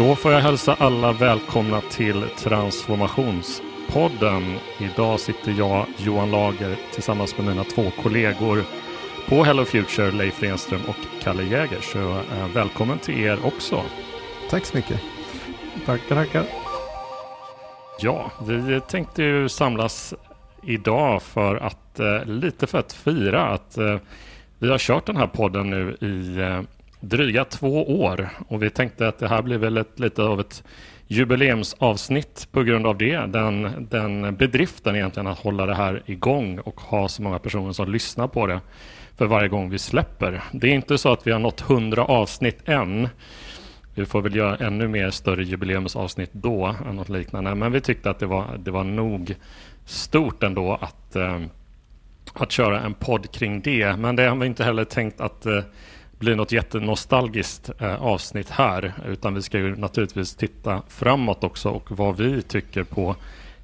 Då får jag hälsa alla välkomna till Transformationspodden. Idag sitter jag, Johan Lager, tillsammans med mina två kollegor på Hello Future, Leif Renström och Kalle Jäger. Så eh, välkommen till er också. Tack så mycket. Tackar, tackar. Ja, vi tänkte ju samlas idag för att eh, lite för att fira att eh, vi har kört den här podden nu i dryga två år och vi tänkte att det här blir väl ett, lite av ett jubileumsavsnitt på grund av det. Den, den bedriften egentligen att hålla det här igång och ha så många personer som lyssnar på det för varje gång vi släpper. Det är inte så att vi har nått hundra avsnitt än. Vi får väl göra ännu mer större jubileumsavsnitt då än något liknande. Men vi tyckte att det var, det var nog stort ändå att, eh, att köra en podd kring det. Men det har vi inte heller tänkt att eh, bli något jättenostalgiskt eh, avsnitt här. Utan vi ska ju naturligtvis titta framåt också och vad vi tycker på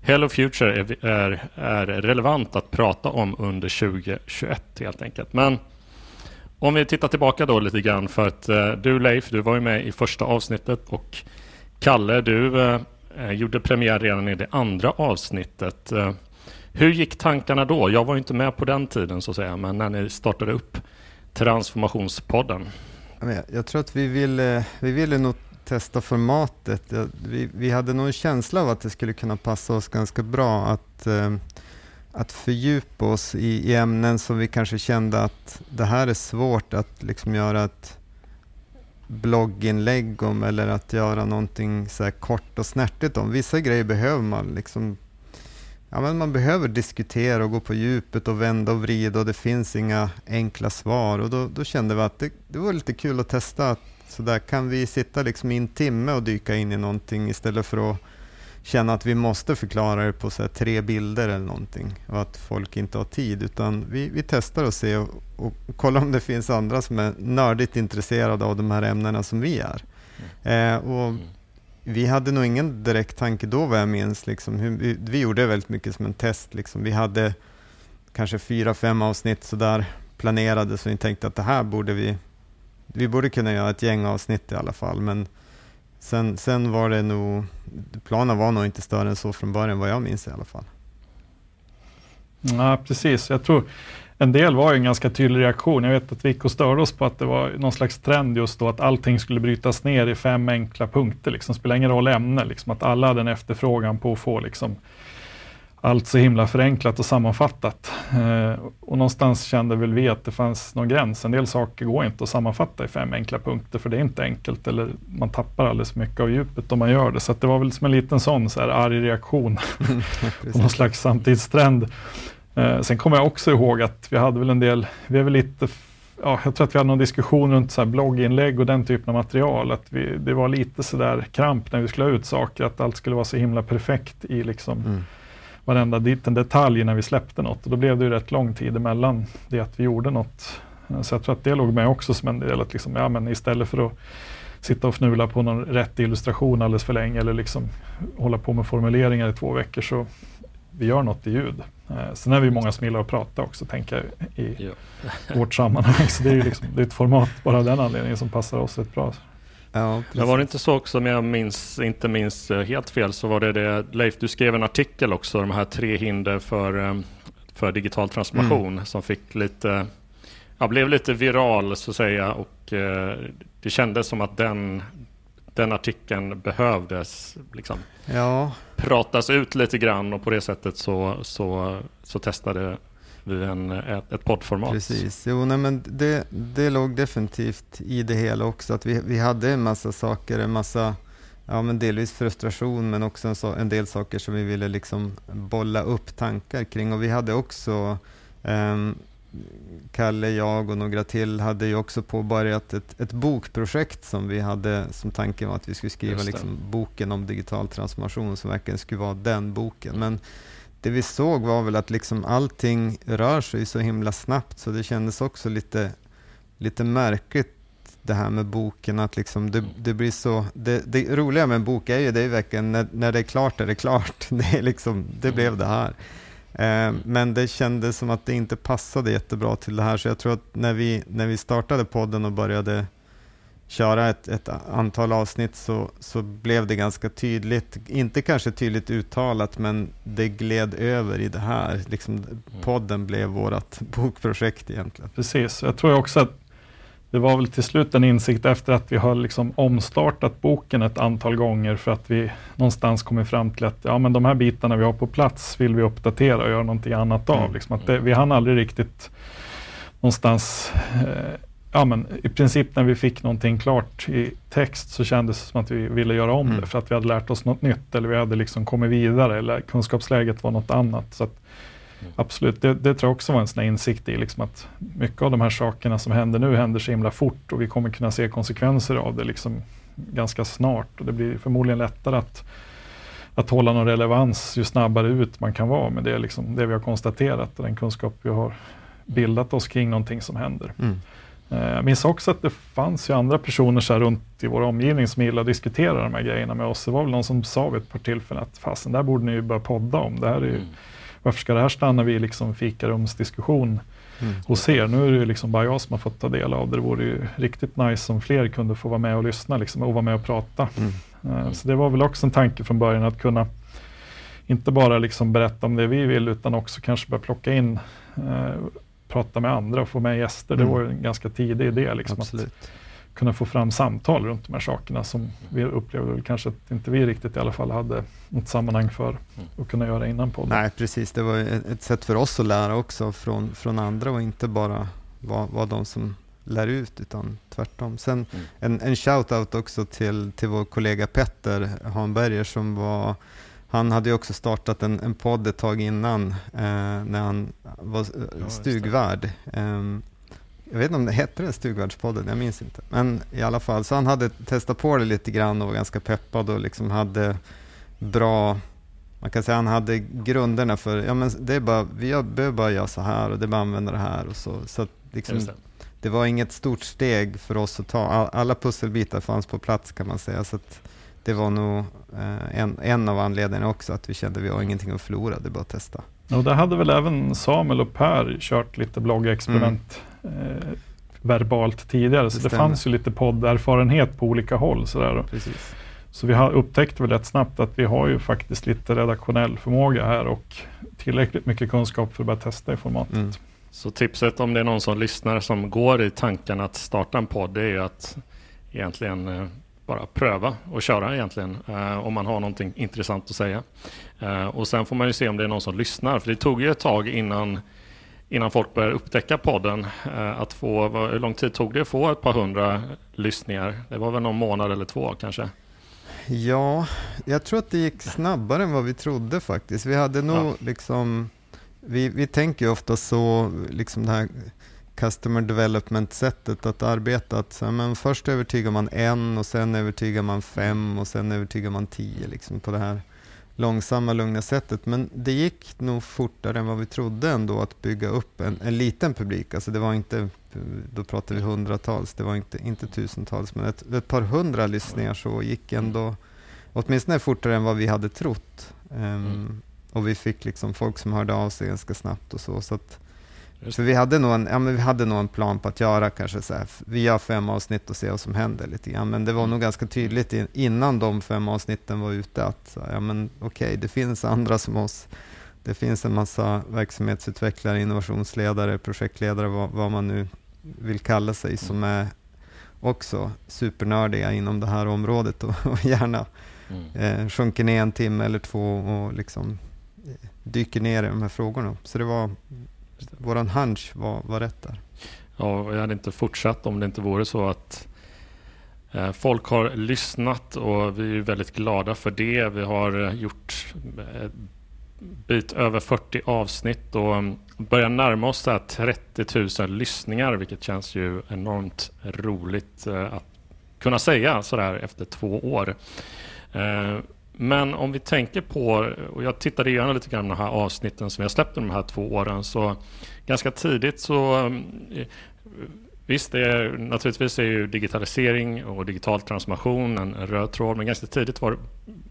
Hello Future är, är, är relevant att prata om under 2021 helt enkelt. Men om vi tittar tillbaka då lite grann för att eh, du Leif, du var ju med i första avsnittet och Kalle, du eh, eh, gjorde premiär redan i det andra avsnittet. Eh, hur gick tankarna då? Jag var ju inte med på den tiden så att säga, men när ni startade upp Transformationspodden. Jag tror att vi ville, vi ville nog testa formatet. Vi, vi hade nog en känsla av att det skulle kunna passa oss ganska bra att, eh, att fördjupa oss i, i ämnen som vi kanske kände att det här är svårt att liksom göra ett blogginlägg om eller att göra någonting så kort och snärtigt om. Vissa grejer behöver man liksom Ja, men man behöver diskutera och gå på djupet och vända och vrida och det finns inga enkla svar. Och då, då kände vi att det, det var lite kul att testa att så där kan vi sitta liksom i en timme och dyka in i någonting istället för att känna att vi måste förklara det på så tre bilder eller någonting och att folk inte har tid. Utan vi, vi testar och ser och, och kollar om det finns andra som är nördigt intresserade av de här ämnena som vi är. Mm. Eh, och mm. Vi hade nog ingen direkt tanke då vad jag minns. Liksom, hur, vi, gjorde väldigt mycket som en test. Liksom. Vi hade kanske fyra, fem avsnitt sådär planerade så vi tänkte att det här borde vi vi borde kunna göra ett gäng avsnitt i alla fall, men sen, sen var det nog, planen var nog inte större än så från början, vad jag minns i alla fall. Ja, precis. Jag tror en del var ju en ganska tydlig reaktion. Jag vet att vi gick och störde oss på att det var någon slags trend just då att allting skulle brytas ner i fem enkla punkter. Liksom. Det spelar ingen roll ämne, liksom, att alla hade en efterfrågan på att få liksom, allt så himla förenklat och sammanfattat. Eh, och någonstans kände väl vi att det fanns någon gräns. En del saker går inte att sammanfatta i fem enkla punkter, för det är inte enkelt, eller man tappar alldeles mycket av djupet om man gör det. Så det var väl som en liten sån så här arg reaktion på någon slags samtidstrend. Eh, sen kommer jag också ihåg att vi hade väl en del, vi är väl lite Ja, jag tror att vi hade någon diskussion runt så blogginlägg och den typen av material. Att vi, det var lite sådär kramp när vi skulle ha ut saker, att allt skulle vara så himla perfekt i liksom mm varenda liten detalj när vi släppte något. Och då blev det ju rätt lång tid emellan det att vi gjorde något. Så jag tror att det låg med också som en del. Att liksom, ja, men istället för att sitta och fnula på någon rätt illustration alldeles för länge eller liksom hålla på med formuleringar i två veckor så vi gör något i ljud. Eh, sen är vi många som gillar att prata också, tänker jag, i ja. vårt sammanhang. Så det är ju liksom, det är ett format bara av den anledningen som passar oss rätt bra. Ja, Men var det inte så också, om jag minns, inte minns eh, helt fel, så var det det, Leif, du skrev en artikel också, de här tre hinder för, eh, för digital transformation, mm. som fick lite, ja, blev lite viral så att säga, och eh, det kändes som att den, den artikeln behövdes liksom ja. pratas ut lite grann och på det sättet så, så, så testade vid en, ett, ett poddformat. Precis, jo, nej, men det, det låg definitivt i det hela också, att vi, vi hade en massa saker, en massa ja, men delvis frustration, men också en, så, en del saker som vi ville liksom bolla upp tankar kring. Och vi hade också, um, Kalle, jag och några till, hade ju också påbörjat ett, ett bokprojekt som vi hade som tanken var att vi skulle skriva liksom, boken om digital transformation, som verkligen skulle vara den boken. Men det vi såg var väl att liksom allting rör sig så himla snabbt så det kändes också lite, lite märkligt det här med boken, att liksom det, det blir så... Det, det, roliga med en bok är ju det är verkligen när, när det är klart är det klart. Det, är liksom, det blev det här. Eh, men det kändes som att det inte passade jättebra till det här, så jag tror att när vi, när vi startade podden och började köra ett, ett antal avsnitt så, så blev det ganska tydligt, inte kanske tydligt uttalat, men det gled över i det här. Liksom, mm. podden blev vårt bokprojekt egentligen. Precis, jag tror också att det var väl till slut en insikt efter att vi har liksom omstartat boken ett antal gånger för att vi någonstans kommit fram till att ja, men de här bitarna vi har på plats vill vi uppdatera och göra någonting annat av. Mm. Liksom det, vi hann aldrig riktigt någonstans eh, ja, men i princip när vi fick någonting klart i text så kändes det som att vi ville göra om mm. det för att vi hade lärt oss något nytt eller vi hade liksom kommit vidare eller kunskapsläget var något annat. Så att, mm. Absolut, det, det, tror jag också var en sån insikt i liksom att mycket av de här sakerna som händer nu händer så himla fort och vi kommer kunna se konsekvenser av det liksom ganska snart och det blir förmodligen lättare att att hålla någon relevans ju snabbare ut man kan vara med det, liksom, det vi har konstaterat och den kunskap vi har bildat oss kring någonting som händer. Mm. Eh, jag minns också att det fanns ju andra personer så runt i vår omgivning som gillade att diskutera de här grejerna med oss. Det var väl någon som sa vid ett par tillfällen att fasen, där borde ni ju börja podda om. Det här är ju, mm. Varför ska det här stanna vid liksom fikarumsdiskussion mm. hos er? Nu är det ju liksom bara jag som har fått ta del av det. Det vore ju riktigt nice om fler kunde få vara med och lyssna liksom, och vara med och prata. Mm. Eh, så det var väl också en tanke från början att kunna inte bara liksom berätta om det vi vill utan också kanske börja plocka in eh, prata med andra och få med gäster. Mm. Det var en ganska tidig idé. Liksom, att kunna få fram samtal runt de här sakerna som vi upplevde kanske att inte vi riktigt i alla fall hade något sammanhang för mm. att kunna göra innan podden. Nej, precis. Det var ett sätt för oss att lära också från, från andra och inte bara vara var de som lär ut, utan tvärtom. Sen mm. en, en shout-out också till, till vår kollega Petter Hanberger som var han hade ju också startat en, en podd ett tag innan eh, när han var ja, stugvärd. Eh, jag vet inte om det hette den Stugvärdspodden, jag minns inte. Men i alla fall, så han hade testat på det lite grann och var ganska peppad och liksom hade bra man kan säga han hade grunderna för, ja men det är bara, vi behöver bara göra så här och det är bara använda det här och så. så liksom, det. det. var inget stort steg för oss att ta, alla pusselbitar fanns på plats kan man säga. Så att, det var nog eh, en, en av anledningarna också, att vi kände att vi har ingenting att förlora, det är bara att testa. Och det hade väl även Samuel och Per kört lite bloggexperiment mm. Eh, verbalt tidigare, så det, det fanns ju lite podderfarenhet på olika håll. Sådär. Precis. Så vi har upptäckt väl rätt snabbt att vi har ju faktiskt lite redaktionell förmåga här och tillräckligt mycket kunskap för att börja testa i formatet. Mm. Så tipset om det är någon som lyssnar som går i tanken att starta en podd, det är ju att egentligen eh, bara pröva och köra egentligen eh, om man har någonting intressant att säga. Eh, och sen får man ju se om det är någon som lyssnar. För det tog ju ett tag innan, innan folk började upptäcka podden. Eh, att få, hur lång tid tog det att få ett par hundra lyssningar? Det var väl någon månad eller två kanske? Ja, jag tror att det gick snabbare än vad vi trodde faktiskt. Vi hade nog ja. liksom, vi, vi tänker ju ofta så, liksom det här customer development-sättet att arbeta. Att, så, men först övertygar man en och sen övertygar man fem och sen övertygar man tio liksom, på det här långsamma, lugna sättet. Men det gick nog fortare än vad vi trodde ändå att bygga upp en, en liten publik. Alltså det var inte, då pratar vi hundratals, det var inte, inte tusentals, men ett, ett par hundra lyssningar så gick ändå åtminstone fortare än vad vi hade trott. Um. Och vi fick liksom folk som hörde av sig ganska snabbt och så. så att, för vi hade, nog en, ja, men vi hade nog en plan på att göra kanske så här, vi gör fem avsnitt och ser vad som händer lite grann. Men det var mm. nog ganska tydligt innan de fem avsnitten var ute att ja, men okej, okay, det finns andra som oss. Det finns en massa verksamhetsutvecklare, innovationsledare, projektledare, vad, vad man nu vill kalla sig, som mm. är också supernördiga inom det här området och, och gärna mm. eh, sjunker ner en timme eller två och liksom eh, dyker ner i de här frågorna. Så det var våran hunch var, var rätt där. Ja, jag hade inte fortsatt om det inte vore så att eh, folk har lyssnat och vi är väldigt glada för det. Vi har eh, gjort eh, bit över 40 avsnitt och mm, börjar närma oss 30 000 lyssningar, vilket känns ju enormt roligt eh, att kunna säga sådär efter två år. Eh, men om vi tänker på, och jag tittade igenom lite grann de här avsnitten som vi har släppt de här två åren, så ganska tidigt så eh, Visst, det är, naturligtvis är ju digitalisering och digital transformation en röd tråd, men ganska tidigt var det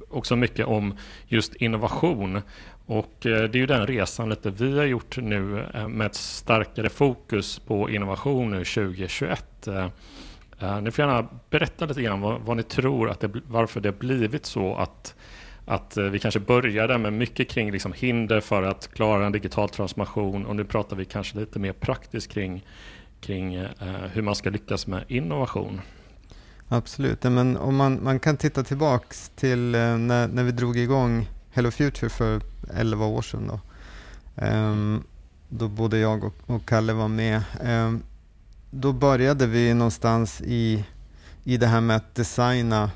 också mycket om just innovation. Och eh, det är ju den resan lite vi har gjort nu eh, med ett starkare fokus på innovation nu 2021. Uh, ni får gärna berätta lite grann vad, vad ni tror att det, varför det blivit så att, att eh, vi kanske började med mycket kring liksom hinder för att klara en digital transformation och nu pratar vi kanske lite mer praktiskt kring, kring uh, hur man ska lyckas med innovation. Absolut, men om man, man kan titta tillbaks till när, när vi drog igång Hello Future för 11 år sedan. Då, um, då både jag och, och Kalle var med. Um, då började vi någonstans i, i det här med att designa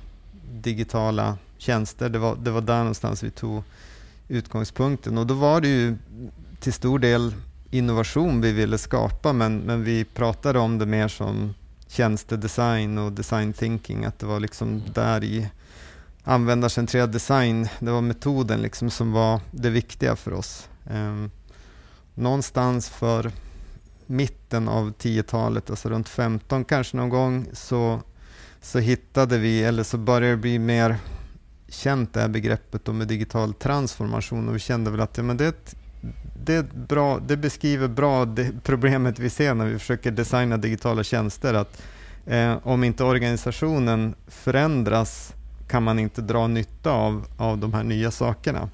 digitala tjänster. Det var, det var där någonstans vi tog utgångspunkten och då var det ju till stor del innovation vi ville skapa men, men vi pratade om det mer som tjänstedesign och design thinking, att det var liksom där i användarcentrerad design, det var metoden liksom som var det viktiga för oss. Um, någonstans för mitten av 10-talet, alltså runt 15 kanske någon gång, så, så hittade vi, eller så började det bli mer känt det här begreppet med digital transformation och vi kände väl att ja, men det, det, bra, det beskriver bra det problemet vi ser när vi försöker designa digitala tjänster. Att eh, om inte organisationen förändras kan man inte dra nytta av, av de här nya sakerna.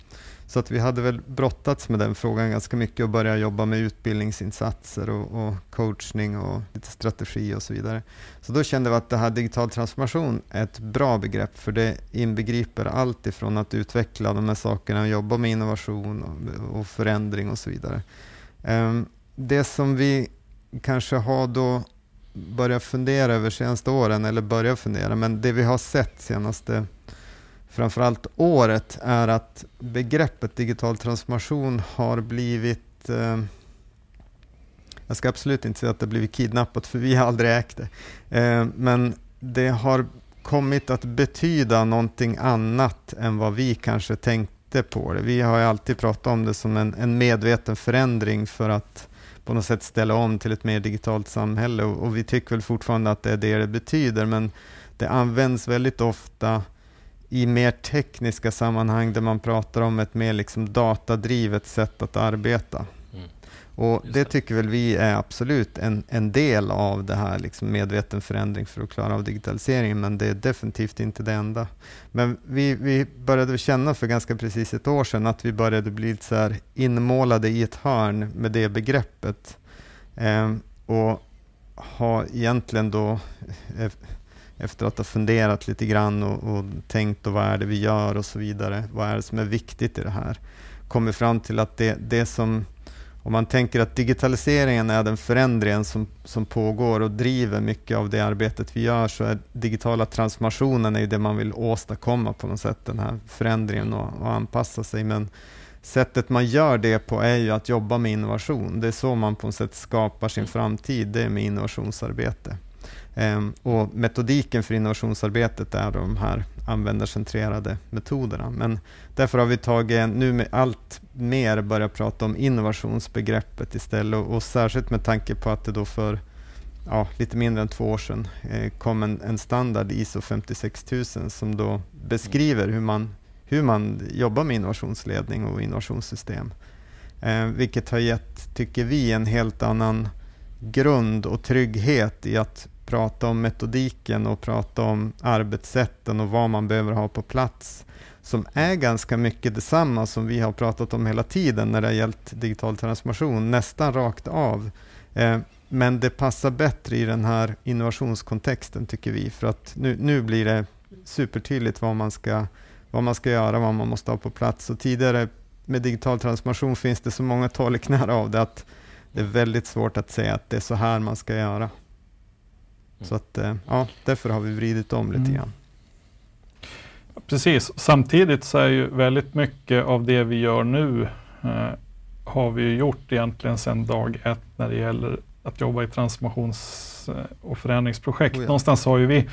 Så att vi hade väl brottats med den frågan ganska mycket och börjat jobba med utbildningsinsatser och, och, coachning och lite strategi och så vidare. Så då kände vi att det här digital transformation är ett bra begrepp för det inbegriper allt ifrån att utveckla de här sakerna, och jobba med innovation och, och förändring och så vidare. Ehm, det som vi kanske har då börjat fundera över senaste åren, eller börjat fundera, men det vi har sett senaste framförallt året är att begreppet digital transformation har blivit eh, jag ska absolut inte säga att det blivit kidnappat, för vi har aldrig ägt det. Eh, men det har kommit att betyda någonting annat än vad vi kanske tänkte på det. Vi har ju alltid pratat om det som en, en medveten förändring för att på något sätt ställa om till ett mer digitalt samhälle och, och vi tycker väl fortfarande att det är det det betyder, men det används väldigt ofta i mer tekniska sammanhang där man pratar om ett mer liksom datadrivet sätt att arbeta. Mm. Och det, det, tycker väl vi är absolut en, en del av det här liksom medveten förändring för att klara av digitaliseringen, men det är definitivt inte det enda. Men vi, vi började känna för ganska precis ett år sedan att vi började bli så här inmålade i ett hörn med det begreppet. Eh, och har egentligen då eh, efter att ha funderat lite grann och, och, tänkt och vad är det vi gör och så vidare. Vad är det som är viktigt i det här? Kommer fram till att det, det som, om man tänker att digitaliseringen är den förändringen som, som pågår och driver mycket av det arbetet vi gör, så är digitala transformationen är det man vill åstadkomma på något sätt, den här förändringen och, och anpassa sig. Men sättet man gör det på är ju att jobba med innovation. Det är så man på något sätt skapar sin framtid, det är med innovationsarbete. Ehm, och metodiken för innovationsarbetet är de här användarcentrerade metoderna. Men därför har vi tagit, nu med allt mer börjat prata om innovationsbegreppet istället och, och särskilt med tanke på att det då för ja, lite mindre än två år sedan eh, kom en, en, standard ISO 56000 som då beskriver hur man, hur man jobbar med innovationsledning och innovationssystem. Eh, vilket har gett, tycker vi, en helt annan grund och trygghet i att prata om metodiken och prata om arbetssätten och vad man behöver ha på plats som är ganska mycket detsamma som vi har pratat om hela tiden när det har gällt digital transformation, nästan rakt av. Eh, men det passar bättre i den här innovationskontexten tycker vi, för att nu, nu blir det supertydligt vad man, ska, vad man ska göra, vad man måste ha på plats. Och tidigare med digital transformation finns det så många tolkningar av det att det är väldigt svårt att säga att det är så här man ska göra. Så att, eh, ja, därför har vi vridit om lite mm. grann. Precis, samtidigt så är ju väldigt mycket av det vi gör nu eh, har vi gjort egentligen sedan dag ett när det gäller att jobba i transformations eh, och förändringsprojekt. Oh ja. Någonstans har ju vi,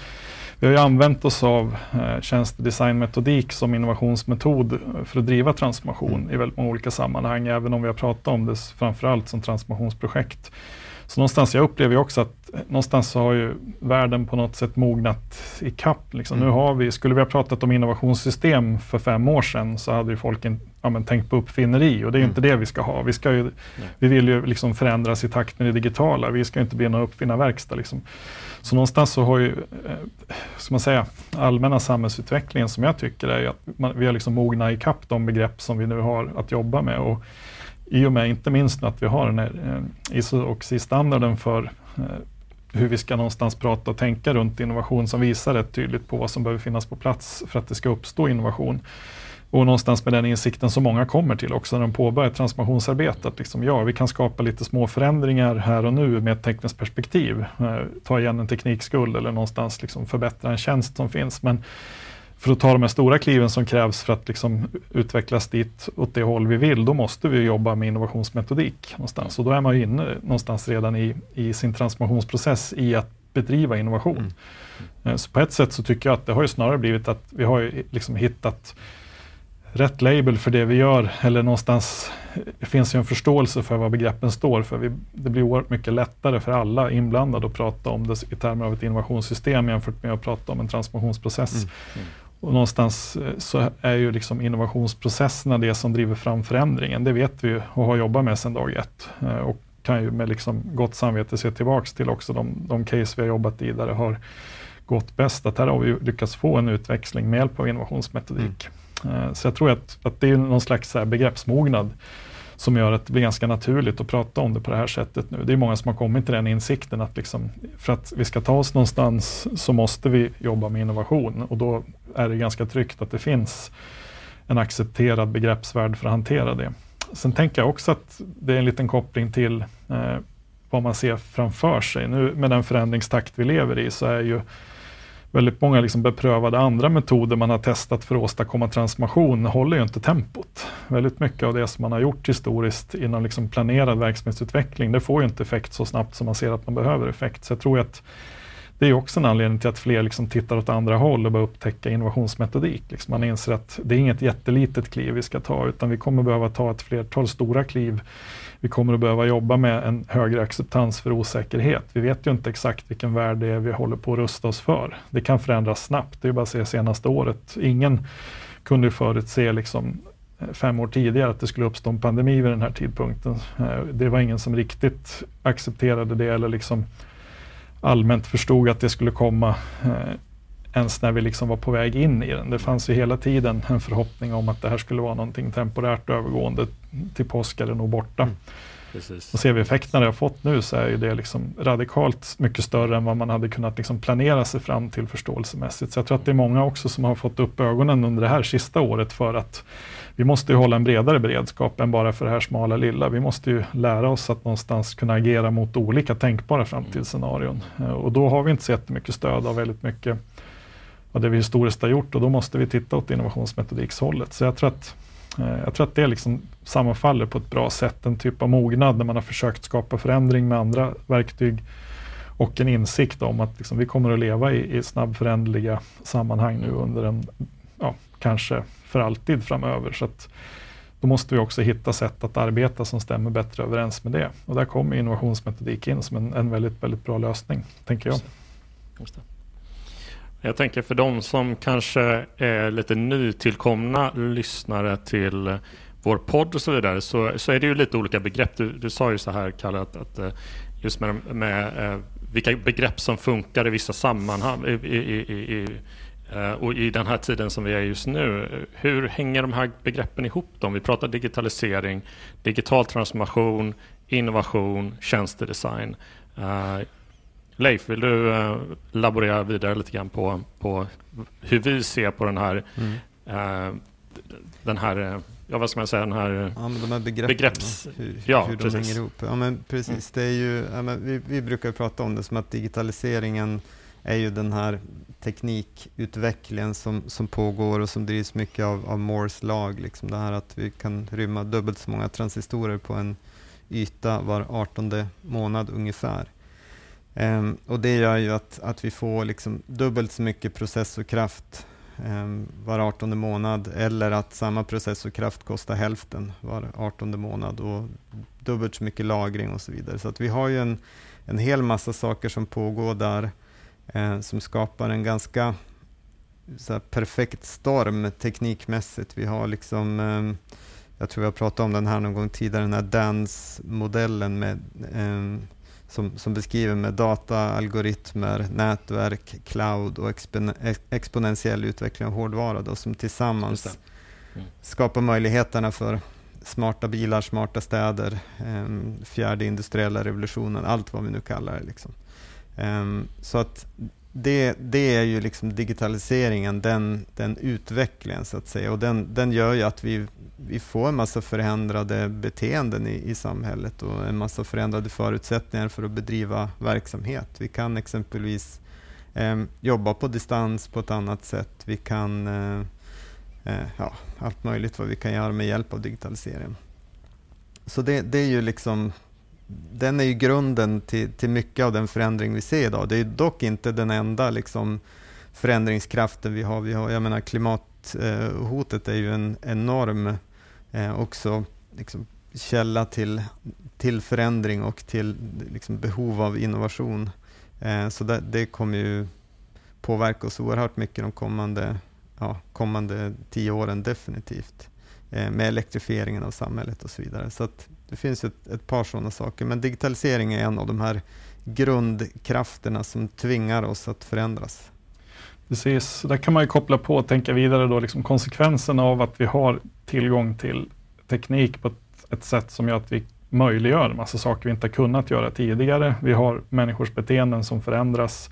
vi har ju använt oss av eh, tjänstedesignmetodik som innovationsmetod för att driva transformation mm. i väldigt många olika sammanhang, även om vi har pratat om det framförallt som transformationsprojekt. Så någonstans, jag upplever också att någonstans så har ju världen på något sätt mognat ikapp. Liksom. Mm. Nu har vi, skulle vi ha pratat om innovationssystem för fem år sedan så hade ju folk ja, men tänk på uppfinneri och det är mm. inte det vi ska ha. Vi, ska ju, vi vill ju liksom förändras i takt med det digitala. Vi ska inte bli någon uppfinnarverkstad. Liksom. Så någonstans så har ju, eh, ska man säga, allmänna samhällsutvecklingen som jag tycker är att man, vi har liksom mognat ikapp de begrepp som vi nu har att jobba med. Och i och med inte minst att vi har den här eh, ISO och standarden för eh, hur vi ska någonstans prata och tänka runt innovation som visar rätt tydligt på vad som behöver finnas på plats för att det ska uppstå innovation. Och någonstans med den insikten som många kommer till också när de påbörjar transformationsarbetet. Liksom, ja, vi kan skapa lite små förändringar här och nu med ett tekniskt perspektiv. Eh, ta igen en teknikskuld eller någonstans liksom förbättra en tjänst som finns. Men för att ta de här stora kliven som krävs för att liksom utvecklas dit åt det håll vi vill, då måste vi jobba med innovationsmetodik någonstans. Och då är man ju inne någonstans redan i, i sin transformationsprocess i att bedriva innovation. Mm. Mm. Så på ett sätt så tycker jag att det har ju snarare blivit att vi har liksom hittat rätt label för det vi gör eller någonstans det finns ju en förståelse för vad begreppen står för. Vi, det blir oerhört mycket lättare för alla inblandade att prata om det i termer av ett innovationssystem jämfört med att prata om en transformationsprocess. Mm. Mm. Och någonstans eh, så är ju liksom innovationsprocesserna det som driver fram förändringen. Det vet vi och har jobbat med sedan dag ett. Eh, och kan ju med liksom gott samvete se tillbaks till också de, de case vi har jobbat i där det har gått bäst. Att här har vi lyckats få en utväxling med hjälp av innovationsmetodik. Mm. Eh, så jag tror att, att det är någon slags begreppsmognad som gör att det blir ganska naturligt att prata om det på det här sättet nu. Det är många som har kommit till den insikten att liksom, för att vi ska ta oss någonstans så måste vi jobba med innovation och då är det ganska tryggt att det finns en accepterad begreppsvärld för att hantera det. Sen tänker jag också att det är en liten koppling till eh, vad man ser framför sig. Nu med den förändringstakt vi lever i så är ju väldigt många liksom beprövade andra metoder man har testat för att åstadkomma transformation håller ju inte tempot. Väldigt mycket av det som man har gjort historiskt inom liksom planerad verksamhetsutveckling, det får ju inte effekt så snabbt som man ser att man behöver effekt. Så jag tror att det är också en anledning till att fler liksom tittar åt andra håll och börjar upptäcka innovationsmetodik. Liksom man inser att det är inget jättelitet kliv vi ska ta, utan vi kommer behöva ta ett flertal stora kliv vi kommer att behöva jobba med en högre acceptans för osäkerhet. Vi vet ju inte exakt vilken värld det är vi håller på att rusta oss för. Det kan förändras snabbt. Det är bara att se senaste året. Ingen kunde förutse liksom eh, fem år tidigare att det skulle uppstå en pandemi vid den här tidpunkten. Eh, det var ingen som riktigt accepterade det eller liksom allmänt förstod att det skulle komma eh, ens när vi liksom var på väg in i den. Det fanns ju hela tiden en förhoppning om att det här skulle vara någonting temporärt övergående. Till påsk är det nog borta. Mm. Precis. Och ser vi effekterna det har fått nu så är ju det liksom radikalt mycket större än vad man hade kunnat liksom planera sig fram till förståelsemässigt. Så jag tror att det är många också som har fått upp ögonen under det här sista året för att vi måste ju hålla en bredare beredskap än bara för det här smala lilla. Vi måste ju lära oss att någonstans kunna agera mot olika tänkbara framtidsscenarion. Och då har vi inte så jättemycket stöd av väldigt mycket vad det vi historiskt har gjort och då måste vi titta åt innovationsmetodikshållet. Så jag tror att, eh, jag tror att det liksom sammanfaller på ett bra sätt, en typ av mognad när man har försökt skapa förändring med andra verktyg och en insikt om att liksom vi kommer att leva i, i snabbföränderliga sammanhang nu under en, ja, kanske för alltid framöver. Så att då måste vi också hitta sätt att arbeta som stämmer bättre överens med det. Och där kommer innovationsmetodik in som en, en väldigt, väldigt bra lösning, tänker jag. Just det. Jag tänker för de som kanske är lite nytillkomna lyssnare till vår podd och så vidare så, så är det ju lite olika begrepp. Du, du sa ju så här Kalle att, att eh, just med, med eh, vilka begrepp som funkar i vissa sammanhang i, i, i, eh, och i den här tiden som vi är just nu. Hur hänger de här begreppen ihop? Då? Om vi pratar digitalisering, digital transformation, innovation, tjänstedesign. Leif, vill du uh, laborera vidare lite grann på, på hur vi ser på den här, mm. uh, den här uh, ja, vad ska man säga, den här, ja, de här begreppen, begrepps... hur, ja, hur de hänger ihop. Ja, men precis. Mm. Det är ju, ja, men vi, vi brukar prata om det som att digitaliseringen är ju den här teknikutvecklingen som, som pågår och som drivs mycket av, av Moores lag. Liksom det här att vi kan rymma dubbelt så många transistorer på en yta var 18 månad ungefär. Um, och det gör ju att, att vi får liksom dubbelt så mycket processorkraft um, var 18 månad eller att samma processorkraft kostar hälften var 18 månad och dubbelt så mycket lagring och så vidare. Så att vi har ju en, en hel massa saker som pågår där uh, som skapar en ganska så perfekt storm teknikmässigt. Vi har liksom, eh, jag tror vi har pratat om den här någon gång tidigare, den här DANS-modellen med eh, som, som beskriver med data, algoritmer, nätverk, cloud och expon exponentiell utveckling av hårdvara då, som tillsammans mm. skapar möjligheterna för smarta bilar, smarta städer, um, fjärde industriella revolutionen, allt vad vi nu kallar det. Liksom. Um, så att det, det är ju liksom digitaliseringen, den, den utvecklingen så att säga. Och den, den gör ju att vi, vi får en massa förändrade beteenden i, i samhället och en massa förändrade förutsättningar för att bedriva verksamhet. Vi kan exempelvis eh, jobba på distans på ett annat sätt. Vi kan, eh, eh ja, allt möjligt vad vi kan göra med hjälp av digitaliseringen. Så det, det är ju liksom den är ju grunden till, till mycket av den förändring vi ser idag. Det är dock inte den enda liksom, förändringskraften vi har. Vi har jag menar, klimathotet är ju en enorm eh, också, liksom, källa till, till förändring och till liksom, behov av innovation. Eh, så det, det, kommer ju påverka oss oerhört mycket de kommande, ja, kommande tio åren definitivt. Eh, med elektrifieringen av samhället och så vidare. Så det finns ett, ett par sådana saker, men digitalisering är en av de här grundkrafterna som tvingar oss att förändras. Precis, där kan man ju koppla på och tänka vidare då, liksom konsekvenserna av att vi har tillgång till teknik på ett, ett sätt som gör att vi möjliggör en massa saker vi inte kunnat göra tidigare. Vi har människors beteenden som förändras.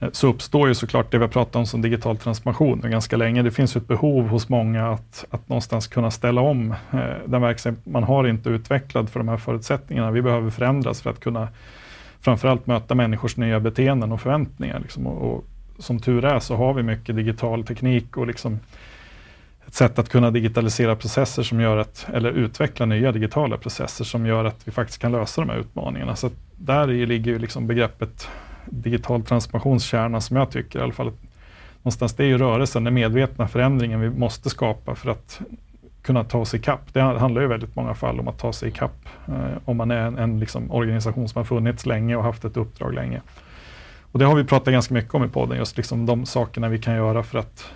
Eh, så uppstår ju såklart det vi har pratat om som digital transformation ganska länge. Det finns ett behov hos många att, att någonstans kunna ställa om eh, den verksamhet man har inte utvecklad för de här förutsättningarna. Vi behöver förändras för att kunna framförallt möta människors nya beteenden och förväntningar. Liksom. Och, och, som tur är så har vi mycket digital teknik och liksom ett sätt att kunna digitalisera processer som gör att, eller utveckla nya digitala processer som gör att vi faktiskt kan lösa de här utmaningarna. Så där ligger ju liksom begreppet digital transformationskärna som jag tycker i alla fall. Någonstans det är ju rörelsen, den medvetna förändringen vi måste skapa för att kunna ta sig ikapp. Det handlar ju väldigt många fall om att ta sig ikapp eh, om man är en, en liksom organisation som har funnits länge och haft ett uppdrag länge. Och Det har vi pratat ganska mycket om i podden, just liksom de sakerna vi kan göra för att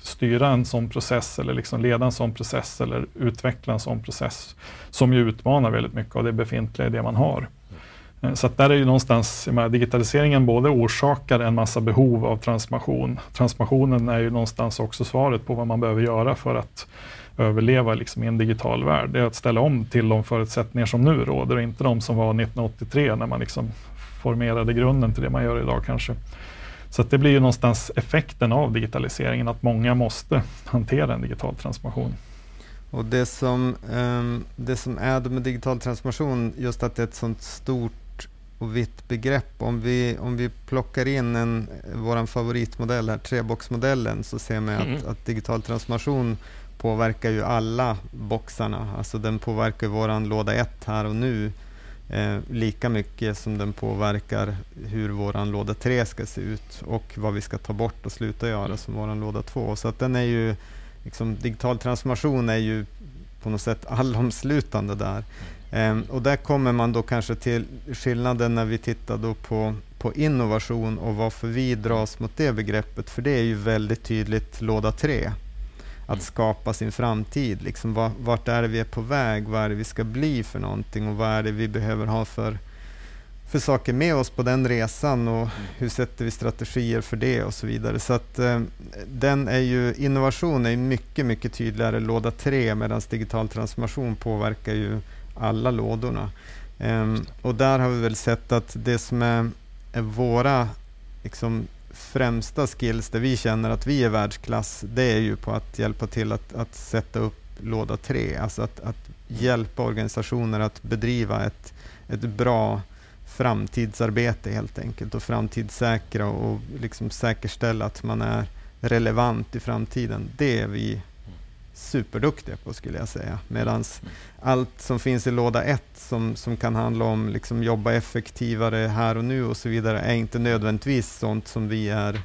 styra en sån process eller liksom leda en sån process eller utveckla en sån process som ju utmanar väldigt mycket av det befintliga i det man har. Eh, så att där är ju någonstans, menar, digitaliseringen både orsakar en massa behov av transformation. Transformationen är ju någonstans också svaret på vad man behöver göra för att överleva liksom i en digital värld. Det är att ställa om till de förutsättningar som nu råder och inte de som var 1983 när man liksom formerade grunden till det man gör idag kanske. Så det blir ju någonstans effekten av digitaliseringen, att många måste hantera en digital transformation. Och det som, um, det som är med digital transformation, just att det är ett sånt stort och vitt begrepp. Om vi, om vi plockar in en, vår favoritmodell, här, treboxmodellen, så ser man mm. att, att, digital transformation påverkar ju alla boxarna. Alltså den påverkar vår låda 1 här och nu eh, lika mycket som den påverkar hur vår låda 3 ska se ut och vad vi ska ta bort och sluta göra som vår låda 2. Så att den är ju, liksom, digital transformation är ju på något sätt allomslutande där. Ehm, och där kommer man då kanske till skillnaden när vi tittar då på, på innovation och varför vi dras mot det begreppet. För det är ju väldigt tydligt låda tre. Att skapa sin framtid. Liksom, vart är det vi är på väg? Vad är det vi ska bli för någonting? Och vad är det vi behöver ha för, för saker med oss på den resan? Och hur sätter vi strategier för det? Och så vidare. Så att ehm, den är ju, innovation är mycket, mycket tydligare låda tre medan digital transformation påverkar ju alla lådorna. Um, och där har vi väl sett att det som är, är våra liksom, främsta skills, där vi känner att vi är världsklass, det är ju på att hjälpa till att, att sätta upp låda tre. Alltså att, att hjälpa organisationer att bedriva ett, ett bra framtidsarbete helt enkelt och framtidssäkra och liksom säkerställa att man är relevant i framtiden. Det är vi superduktiga på skulle jag säga. Medan allt som finns i låda 1 som, som kan handla om liksom jobba effektivare här och nu och så vidare är inte nödvändigtvis sånt som vi är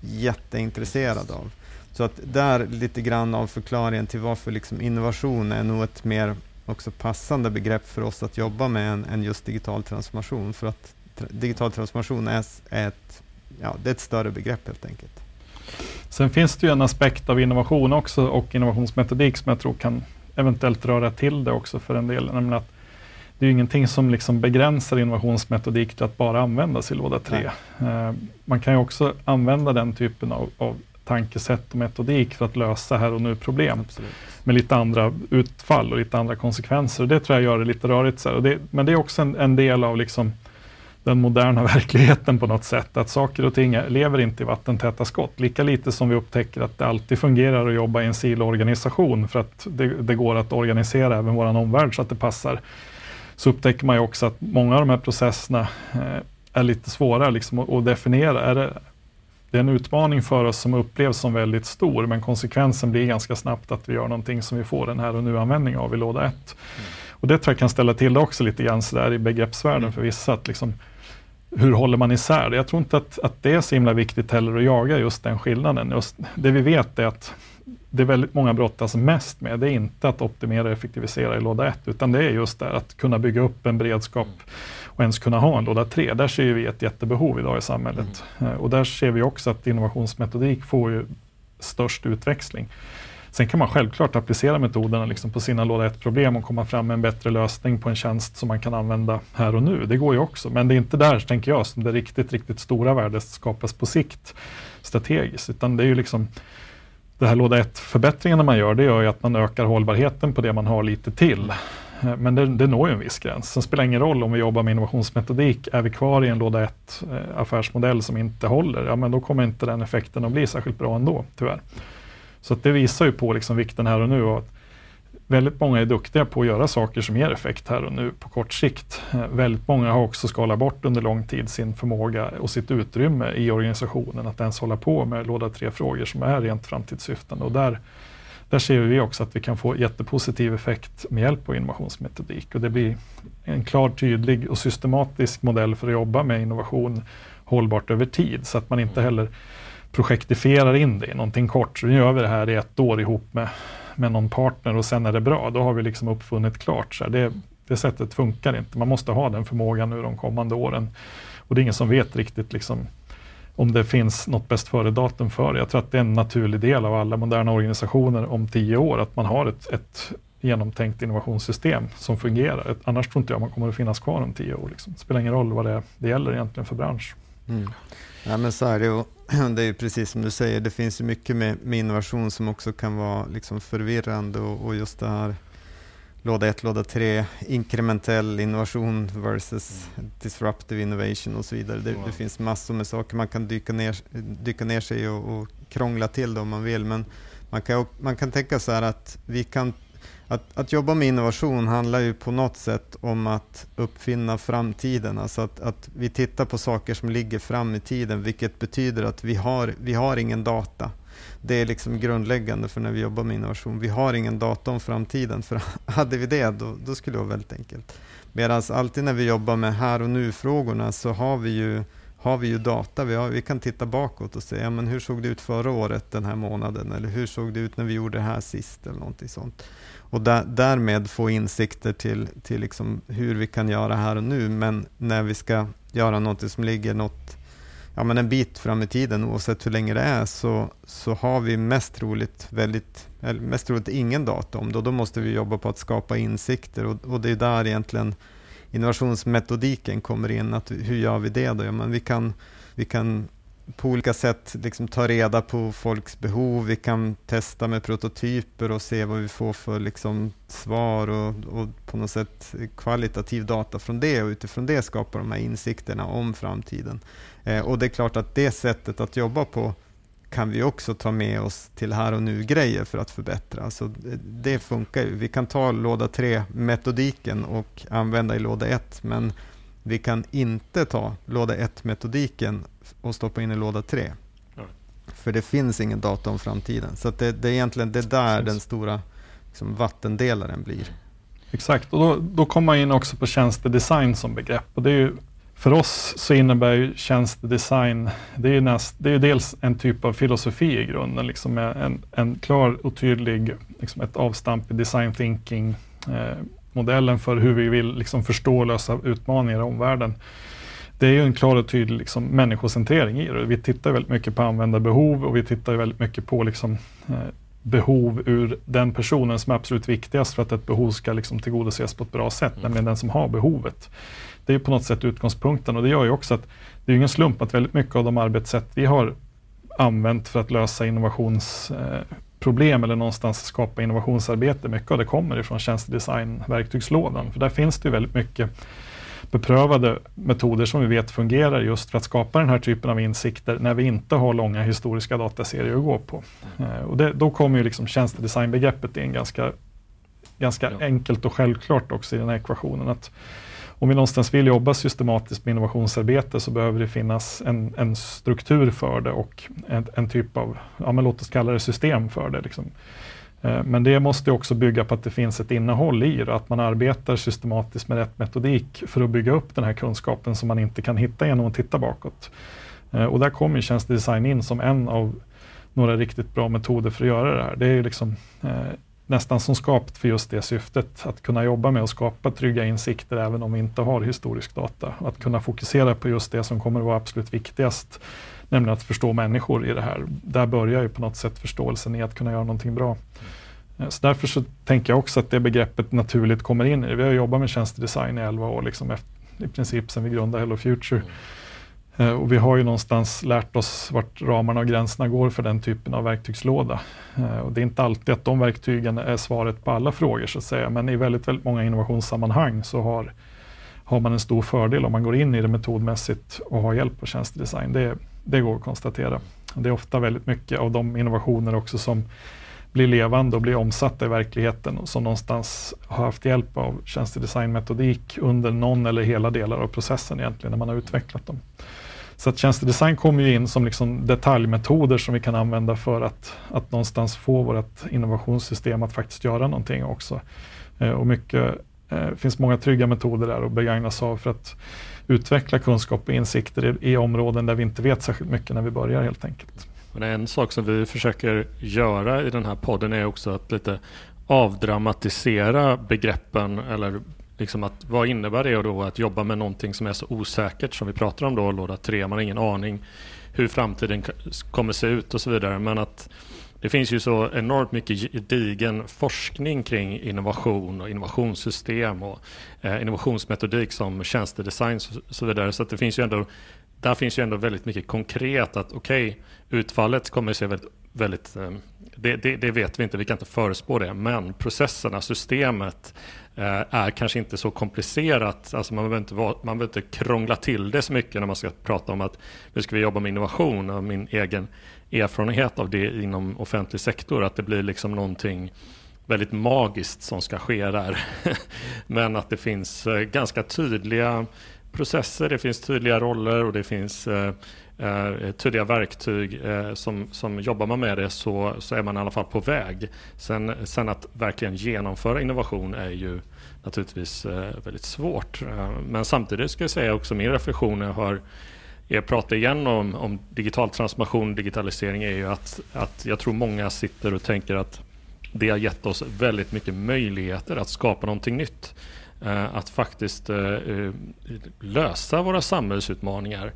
jätteintresserade av. Så att där lite grann av förklaringen till varför liksom innovation är nog ett mer också passande begrepp för oss att jobba med än, än just digital transformation. För att tra digital transformation är, är, ett, ja, det är ett större begrepp helt enkelt. Sen finns det ju en aspekt av innovation också och innovationsmetodik som jag tror kan eventuellt röra till det också för en del. Nämligen att det är ju ingenting som liksom begränsar innovationsmetodik till att bara användas i låda 3. Eh, man kan ju också använda den typen av, av tankesätt och metodik för att lösa här och nu problem. Absolut. Med lite andra utfall och lite andra konsekvenser. Och det tror jag gör det lite rörigt. Så det, men det är också en, en del av liksom den moderna verkligheten på något sätt. Att saker och ting lever inte i vattentäta skott. Lika lite som vi upptäcker att det alltid fungerar att jobba i en siloorganisation för att det, det går att organisera även vår omvärld så att det passar. Så upptäcker man ju också att många av de här processerna eh, är lite svåra liksom, att, att definiera. Är det, det är en utmaning för oss som upplevs som väldigt stor, men konsekvensen blir ganska snabbt att vi gör någonting som vi får en här och nu-användning av i låda 1. Mm. Och det tror jag kan ställa till det också lite grann sådär i begreppsvärlden mm. för vissa. Att liksom, hur håller man isär det? Jag tror inte att, att det är så himla viktigt heller att jaga just den skillnaden. Just det vi vet är att det är väldigt många brottas mest med, det är inte att optimera och effektivisera i låda 1, utan det är just det att kunna bygga upp en beredskap och ens kunna ha en låda 3. Där ser vi ett jättebehov idag i samhället. Mm. Eh, och där ser vi också att innovationsmetodik får ju störst utväxling. Sen kan man självklart applicera metoderna liksom på sina låda 1-problem och komma fram med en bättre lösning på en tjänst som man kan använda här och nu. Det går ju också, men det är inte där, tänker jag, som det riktigt, riktigt stora värdet skapas på sikt strategiskt, utan det är ju liksom det här låda 1-förbättringarna man gör, det gör ju att man ökar hållbarheten på det man har lite till. Eh, men det, det når ju en viss gräns. Sen spelar det ingen roll om vi jobbar med innovationsmetodik. Är vi kvar i en låda 1-affärsmodell eh, som inte håller, ja men då kommer inte den effekten att bli särskilt bra ändå, tyvärr. Så det visar ju på liksom vikten här och nu. Och att väldigt många är duktiga på att göra saker som ger effekt här och nu på kort sikt. Eh, väldigt många har också skalat bort under lång tid sin förmåga och sitt utrymme i organisationen att ens hålla på med låda tre frågor som är rent framtidssyftande. Och där, där ser vi också att vi kan få jättepositiv effekt med hjälp av innovationsmetodik. Och det blir en klar, tydlig och systematisk modell för att jobba med innovation hållbart över tid så att man inte heller projektifierar in det i någonting kort. Så nu gör vi det här i ett år ihop med, med någon partner och sen är det bra. Då har vi liksom uppfunnit klart. Så det, det sättet funkar inte. Man måste ha den förmågan nu de kommande åren. Och det är ingen som vet riktigt liksom, om det finns något bäst före-datum för det. Jag tror att det är en naturlig del av alla moderna organisationer om tio år, att man har ett, ett genomtänkt innovationssystem som fungerar. Annars tror inte jag man kommer att finnas kvar om tio år. Liksom. Det spelar ingen roll vad det, det gäller egentligen för bransch. Mm. Ja, men så är det, och det är ju precis som du säger, det finns ju mycket med, med innovation som också kan vara liksom förvirrande och, och just det här låda 1, låda 3, inkrementell innovation versus disruptive innovation och så vidare. Det, det, finns massor med saker man kan dyka ner, dyka ner sig och, och krångla till det om man vill, men man kan, man kan tänka så här att vi kan att, att jobba med innovation handlar ju på något sätt om att uppfinna framtiden. Alltså att, att vi tittar på saker som ligger fram i tiden, vilket betyder att vi har, vi har ingen data. Det är liksom grundläggande för när vi jobbar med innovation. Vi har ingen data om framtiden, för hade vi det, då, då skulle det vara väldigt enkelt. Medan alltid när vi jobbar med här och nu-frågorna så har vi ju har vi ju data. Vi, har, vi kan titta bakåt och se ja, men hur såg det ut förra året den här månaden eller hur såg det ut när vi gjorde det här sist eller någonting sånt och där, därmed få insikter till, till liksom hur vi kan göra här och nu. Men när vi ska göra något som ligger något, ja, men en bit fram i tiden, oavsett hur länge det är, så, så har vi mest troligt, väldigt, eller mest troligt ingen data om det. Och då måste vi jobba på att skapa insikter och, och det är där egentligen innovationsmetodiken kommer in. Att, hur gör vi det då? Ja, men vi, kan, vi kan på olika sätt liksom ta reda på folks behov. Vi kan testa med prototyper och se vad vi får för liksom svar och, och, på något sätt kvalitativ data från det och utifrån det skapa de här insikterna om framtiden. Eh, och det är klart att det sättet att jobba på kan vi också ta med oss till här och nu-grejer för att förbättra. Alltså eh, det funkar ju. Vi kan ta låda 3-metodiken och använda i låda 1, men vi kan inte ta låda 1-metodiken och stoppa in i låda 3. Mm. För det finns ingen data om framtiden. Så det, det, är egentligen det där den stora liksom, vattendelaren blir. Exakt, och då, då kommer man in också på tjänstedesign som begrepp. Och det är ju, för oss så innebär ju tjänstedesign, det är ju, näst, det är dels en typ av filosofi i grunden, liksom en, en klar och tydlig, liksom ett avstamp i design thinking, eh, modellen för hur vi vill liksom förstå och lösa utmaningar i omvärlden det är ju en klar och tydlig liksom, människocentrering i det. Vi tittar väldigt mycket på användarbehov och vi tittar väldigt mycket på liksom, eh, behov ur den personen som är absolut viktigast för att ett behov ska liksom tillgodoses på ett bra sätt, mm. nämligen den som har behovet. Det är på något sätt utgångspunkten och det gör ju också att det är ingen slump att väldigt mycket av de arbetssätt vi har använt för att lösa innovationsproblem eh, eller någonstans skapa innovationsarbete, mycket av det kommer ifrån tjänstedesign-verktygslådan. För där finns det ju väldigt mycket beprövade metoder som vi vet fungerar just för att skapa den här typen av insikter när vi inte har långa historiska dataserier att gå på. Eh, och det, då kommer ju liksom tjänstedesignbegreppet in ganska, ganska ja. enkelt och självklart också i den här ekvationen. Att om vi någonstans vill jobba systematiskt med innovationsarbete så behöver det finnas en, en struktur för det och en, en, typ av, ja, men låt oss kalla det system för det. Liksom. Eh, men det måste också bygga på att det finns ett innehåll i det, att man arbetar systematiskt med rätt metodik för att bygga upp den här kunskapen som man inte kan hitta genom att titta bakåt. Eh, och där kommer tjänstedesign in som en av några riktigt bra metoder för att göra det här. Det är liksom, eh, nästan som skapat för just det syftet, att kunna jobba med att skapa trygga insikter även om vi inte har historisk data. Att kunna fokusera på just det som kommer att vara absolut viktigast, nämligen att förstå människor i det här. Där börjar ju på något sätt förståelsen i att kunna göra någonting bra. Mm. Så därför så tänker jag också att det begreppet naturligt kommer in i det. Vi har jobbat med tjänstedesign i 11 år, liksom efter, i princip sedan vi grundade Hello Future. Mm. Eh, och vi har ju någonstans lärt oss vart ramarna och gränserna går för den typen av verktygslåda. Eh, och det är inte alltid att de verktygen är svaret på alla frågor så att säga, men i väldigt, väldigt många innovationssammanhang så har, har man en stor fördel om man går in i det metodmässigt och har hjälp av tjänstedesign. Det, det går att konstatera. Det är ofta väldigt mycket av de innovationer också som blir levande och blir omsatta i verkligheten och som någonstans har haft hjälp av tjänstedesignmetodik under någon eller hela delar av processen egentligen när man har utvecklat dem. Så att tjänstedesign kommer ju in som liksom detaljmetoder som vi kan använda för att, att någonstans få vårt innovationssystem att faktiskt göra någonting också. Eh, och mycket, eh, finns många trygga metoder där att begagna sig av för att utveckla kunskap och insikter i, i områden där vi inte vet särskilt mycket när vi börjar helt enkelt. Men en sak som vi försöker göra i den här podden är också att lite avdramatisera begreppen eller liksom att vad innebär det då att jobba med någonting som är så osäkert som vi pratar om då, låda 3, man har ingen aning hur framtiden kommer se ut och så vidare. Men att det finns ju så enormt mycket gedigen forskning kring innovation och innovationssystem och eh, innovationsmetodik som tjänstedesign och så vidare. Så att det finns ju ändå, där finns ju ändå väldigt mycket konkret att okej, okay, utfallet kommer att se väldigt, väldigt eh, det, det, det, vet vi inte, vi kan inte förespå det, men processerna, systemet Eh, är kanske inte så komplicerat. Alltså man, behöver inte vara, man behöver inte krångla till det så mycket när man ska prata om att nu ska vi jobba med innovation och min egen erfarenhet av det inom offentlig sektor, att det blir liksom någonting väldigt magiskt som ska ske där. Men att det finns eh, ganska tydliga processer, det finns tydliga roller och det finns eh, eh, tydliga verktyg. Eh, som, som jobbar man med det så, så är man i alla fall på väg. Sen, sen att verkligen genomföra innovation är ju naturligtvis eh, väldigt svårt. Eh, men samtidigt ska jag säga också min reflektion jag hör jag pratar igen om, om digital transformation, digitalisering är ju att, att jag tror många sitter och tänker att det har gett oss väldigt mycket möjligheter att skapa någonting nytt. Eh, att faktiskt eh, eh, lösa våra samhällsutmaningar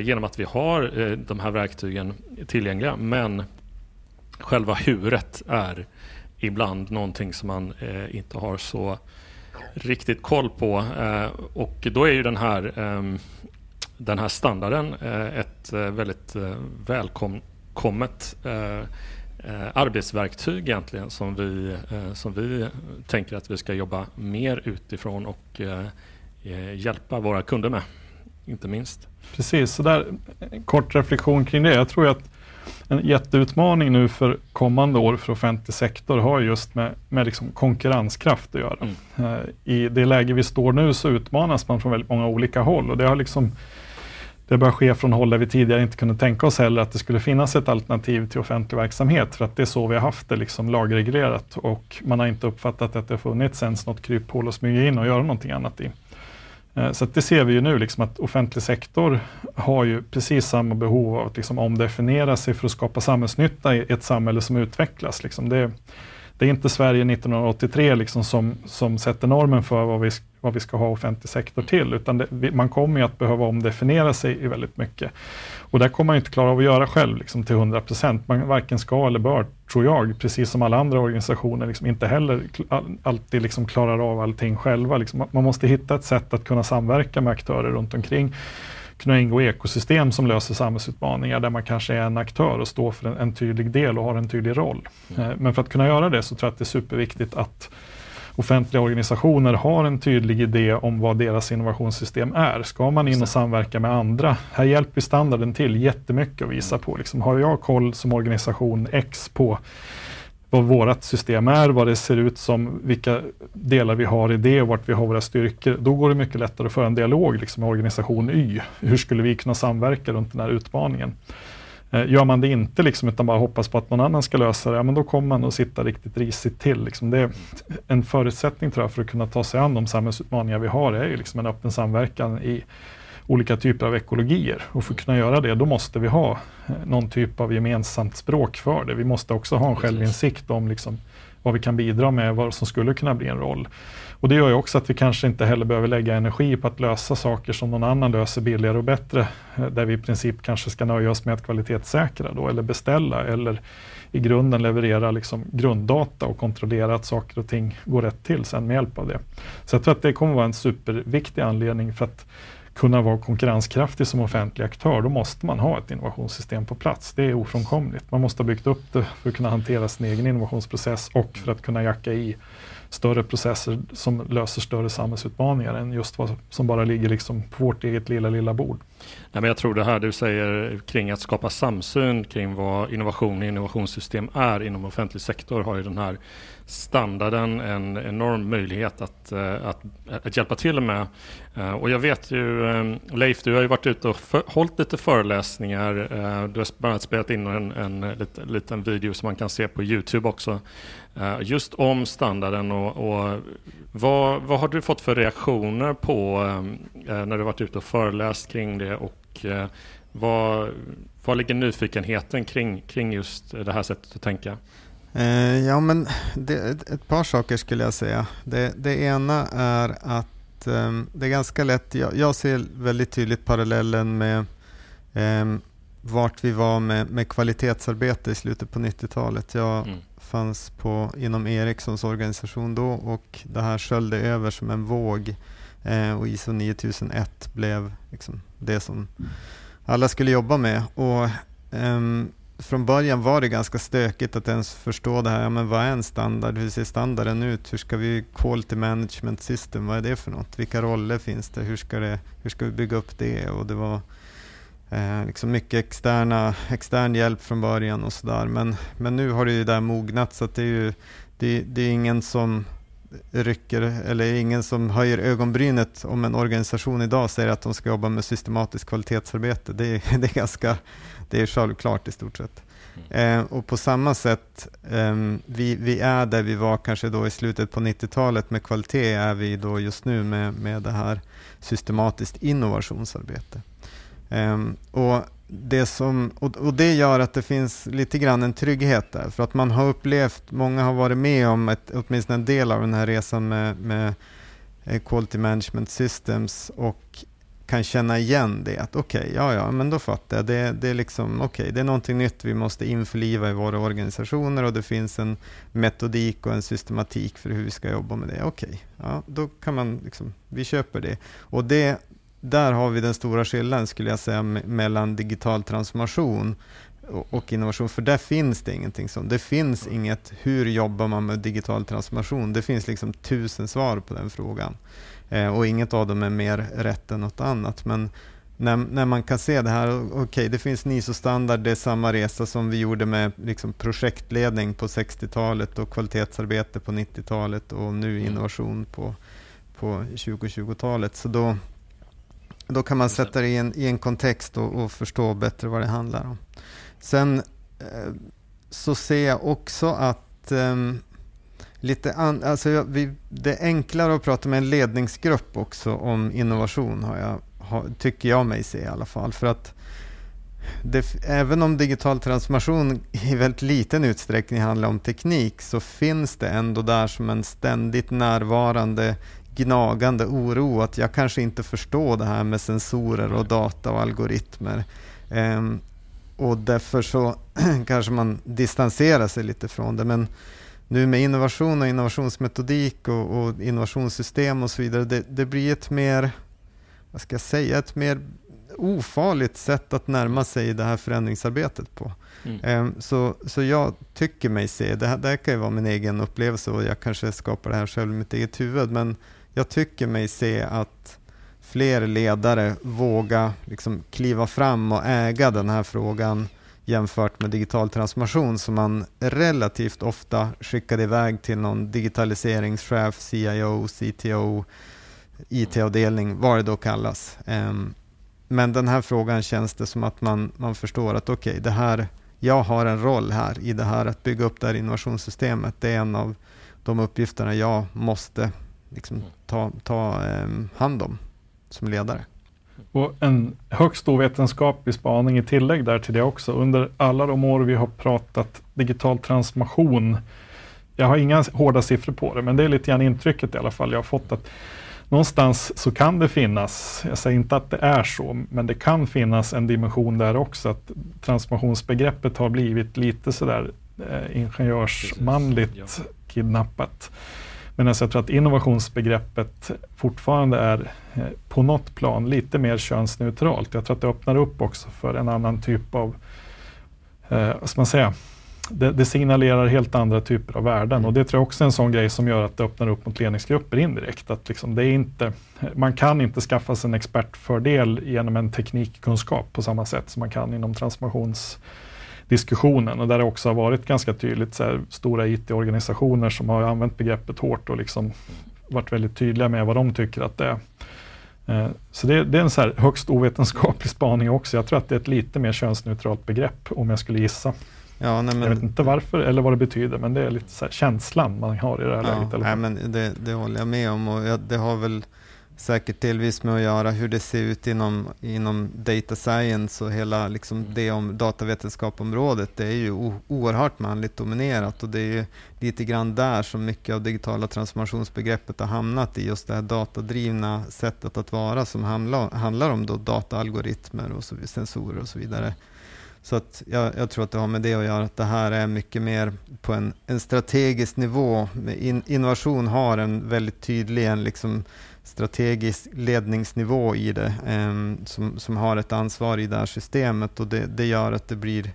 genom att vi har de här verktygen tillgängliga. Men själva huret är ibland någonting som man inte har så riktigt koll på. Och då är ju den här, ehm, den här standarden ett väldigt välkommet eh, arbetsverktyg egentligen som vi, eh, som vi tänker att vi ska jobba mer utifrån och eh, hjälpa våra kunder med, inte minst. Precis, så där, en kort reflektion kring det. Jag tror att en jätteutmaning nu för kommande år för offentlig sektor har just med, med liksom konkurrenskraft att göra. Mm. I det läge vi står nu så utmanas man från väldigt många olika håll och det har liksom det bör ske från håll där vi tidigare inte kunde tänka oss heller att det skulle finnas ett alternativ till offentlig verksamhet. För att det är så vi har haft det liksom lagreglerat och man har inte uppfattat att det har funnits ens något kryphål att smyga in och göra någonting annat i. Eh, så det ser vi ju nu, liksom att offentlig sektor har ju precis samma behov av att liksom omdefiniera sig för att skapa samhällsnytta i ett samhälle som utvecklas. Liksom det, det, är inte Sverige 1983 liksom som, som sätter normen för vad vi vad vi ska ha offentlig sektor till, utan det, man kommer ju att behöva omdefiniera sig i väldigt mycket. Och det kommer man inte klara av att göra själv liksom, till 100 procent. Man varken ska eller bör, tror jag, precis som alla andra organisationer, liksom, inte heller alltid liksom, klarar av allting själva. Liksom, man måste hitta ett sätt att kunna samverka med aktörer runt omkring kunna ingå i ekosystem som löser samhällsutmaningar där man kanske är en aktör och står för en, en tydlig del och har en tydlig roll. Mm. Eh, men för att kunna göra det så tror jag att det är superviktigt att offentliga organisationer har en tydlig idé om vad deras innovationssystem är. Ska man in och samverka med andra? Här hjälper standarden till jättemycket att visa på. Liksom, har jag koll som organisation X på vad vårt system är, vad det ser ut som, vilka delar vi har i det och vart vi har våra styrkor. Då går det mycket lättare att föra en dialog liksom, med organisation Y. Hur skulle vi kunna samverka runt den här utmaningen? Eh, gör man det inte liksom, utan bara hoppas på att någon annan ska lösa det, ja, men då kommer man att sitta riktigt risigt till. Liksom. Det är en förutsättning tror jag, för att kunna ta sig an de samhällsutmaningar vi har, är ju liksom en öppen samverkan i olika typer av ekologier. Och för att kunna göra det, då måste vi ha eh, någon typ av gemensamt språk för det. Vi måste också ha en självinsikt om liksom vad vi kan bidra med, vad som skulle kunna bli en roll. Och Det gör ju också att vi kanske inte heller behöver lägga energi på att lösa saker som någon annan löser billigare och bättre, eh, där vi i princip kanske ska nöja oss med att kvalitetssäkra då, eller beställa, eller i grunden leverera liksom grunddata och kontrollera att saker och ting går rätt till sen med hjälp av det. Så jag tror att det kommer vara en superviktig anledning för att kunna vara konkurrenskraftig som offentlig aktör, då måste man ha ett innovationssystem på plats. Det är ofrånkomligt. Man måste ha byggt upp det för att kunna hantera sin egen innovationsprocess och för att kunna jacka i större processer som löser större samhällsutmaningar än just vad som bara ligger liksom på vårt eget lilla, lilla bord. Nej, men jag tror det här du säger kring att skapa samsyn kring vad innovation och innovationssystem är inom offentlig sektor har ju den här standarden en enorm möjlighet att, eh, att, att hjälpa till med. Eh, och jag vet ju, eh, Leif, du har ju varit ute och för, hållit lite föreläsningar. Du har bland annat spelat in en, en, en liten video som man kan se på Youtube också. Just om standarden och, och vad, vad har du fått för reaktioner på när du varit ute och föreläst kring det och vad, vad ligger nyfikenheten kring, kring just det här sättet att tänka? Eh, ja, men det, ett par saker skulle jag säga. Det, det ena är att eh, det är ganska lätt, jag, jag, ser väldigt tydligt parallellen med eh, vart vi var med, med kvalitetsarbete i slutet på 90-talet. Jag mm. fanns på, inom Ericssons organisation då och det här sköljde över som en våg eh, och ISO 9001 blev liksom det som alla skulle jobba med. Och, um, från början var det ganska stökigt att ens förstå det här. Ja, men vad är en standard? Hur ser standarden ut? Hur ska vi quality management system? Vad är det för något? Vilka roller finns det? Hur ska, det, hur ska vi bygga upp det? Och det var eh, liksom mycket externa, extern hjälp från början och sådär. Men, men nu har det ju där mognat så att det är ju det, det är ingen som rycker, eller ingen som höjer ögonbrynet om en organisation idag säger att de ska jobba med systematiskt kvalitetsarbete. Det är, det är ganska det är självklart i stort sett. Mm. Eh, och på samma sätt, eh, vi, vi är där vi var kanske då i slutet på 90-talet med kvalitet, är vi då just nu med, med det här systematiskt innovationsarbete. Eh, och, det som, och, och, det gör att det finns lite grann en trygghet där, för att man har upplevt, många har varit med om ett, åtminstone en del av den här resan med, med eh, Quality Management Systems och kan känna igen det. Att okej, okay, ja, ja, men då fattar jag. Det, det, är liksom, okay, det är någonting nytt vi måste införliva i våra organisationer och det finns en metodik och en systematik för hur vi ska jobba med det. Okej, okay, ja, då kan man liksom, vi köper det. Och det, där har vi den stora skillnaden skulle jag säga mellan digital transformation och innovation, för där finns det ingenting sånt. Det finns inget hur jobbar man med digital transformation. Det finns liksom tusen svar på den frågan. Eh, och inget av dem är mer rätt än något annat. Men när, när man kan se det här, okej okay, det finns NISO-standard, det är samma resa som vi gjorde med liksom, projektledning på 60-talet och kvalitetsarbete på 90-talet och nu mm. innovation på, på 2020-talet. Så då, då kan man sätta det i en, i en kontext och, och förstå bättre vad det handlar om. Sen eh, så ser jag också att um, lite an, alltså vi, det är enklare att prata med en ledningsgrupp också om innovation, har jag, har, tycker jag mig se i alla fall. För att det, även om digital transformation i väldigt liten utsträckning handlar om teknik så finns det ändå där som en ständigt närvarande gnagande oro att jag kanske inte förstår det här med sensorer och data och algoritmer. Um, och därför så kanske man distanserar sig lite från det. Men nu med innovation och innovationsmetodik och, och innovationssystem och så vidare, det, det, blir ett mer, vad ska jag säga, ett mer ofarligt sätt att närma sig det här förändringsarbetet på. Mm. Um, så, så jag tycker mig se, det här, det här kan ju vara min egen upplevelse och jag kanske skapar det här själv i mitt eget huvud, men jag tycker mig se att fler ledare våga liksom kliva fram och äga den här frågan jämfört med digital transformation som man relativt ofta skickade iväg till någon digitaliseringschef, CIO, CTO, IT-avdelning, vad det då kallas. Ehm, men den här frågan känns det som att man, man förstår att okej, okay, det här, jag har en roll här i det här att bygga upp det här innovationssystemet. Det är en av de uppgifterna jag måste liksom ta, ta ehm, hand om som ledare. Och en högst ovetenskaplig spaning i tillägg där till det också. Under alla de år vi har pratat digital transformation, jag har inga hårda siffror på det, men det är lite grann intrycket i alla fall jag har fått att någonstans så kan det finnas, jag säger inte att det är så, men det kan finnas en dimension där också, att transformationsbegreppet har blivit lite sådär eh, ingenjörsmanligt Precis, ja. kidnappat. Medan jag tror att innovationsbegreppet fortfarande är eh, på något plan lite mer könsneutralt. Jag tror att det öppnar upp också för en annan typ av, eh, vad ska man säga, det, det, signalerar helt andra typer av värden och det tror jag också är en sån grej som gör att det öppnar upp mot ledningsgrupper indirekt. Att liksom det är inte, man kan inte skaffa sig en expertfördel genom en teknikkunskap på samma sätt som man kan inom transformations diskussionen och där det också har varit ganska tydligt så här, stora IT-organisationer som har använt begreppet hårt och liksom varit väldigt tydliga med vad de tycker att det är. Eh, så det, det, är en så här högst ovetenskaplig spaning också. Jag tror att det är ett lite mer könsneutralt begrepp om jag skulle gissa. Ja, nej, men, jag vet inte varför eller vad det betyder, men det är lite så här känslan man har i det här ja, läget. Eller? Nej, men det, det håller jag med om och jag, det har väl säkert delvis med att göra hur det ser ut inom, inom data science och hela liksom mm. det om datavetenskapområdet. Det är ju oerhört manligt dominerat och det är ju lite grann där som mycket av digitala transformationsbegreppet har hamnat i just det här datadrivna sättet att vara som handlar, handlar om då dataalgoritmer och så, sensorer och så vidare. Så att jag, jag, tror att det har med det att göra, att det här är mycket mer på en, en strategisk nivå. In, innovation har en väldigt tydlig en liksom strategisk ledningsnivå i det, eh, som, som har ett ansvar i det här systemet och det, det gör att det blir,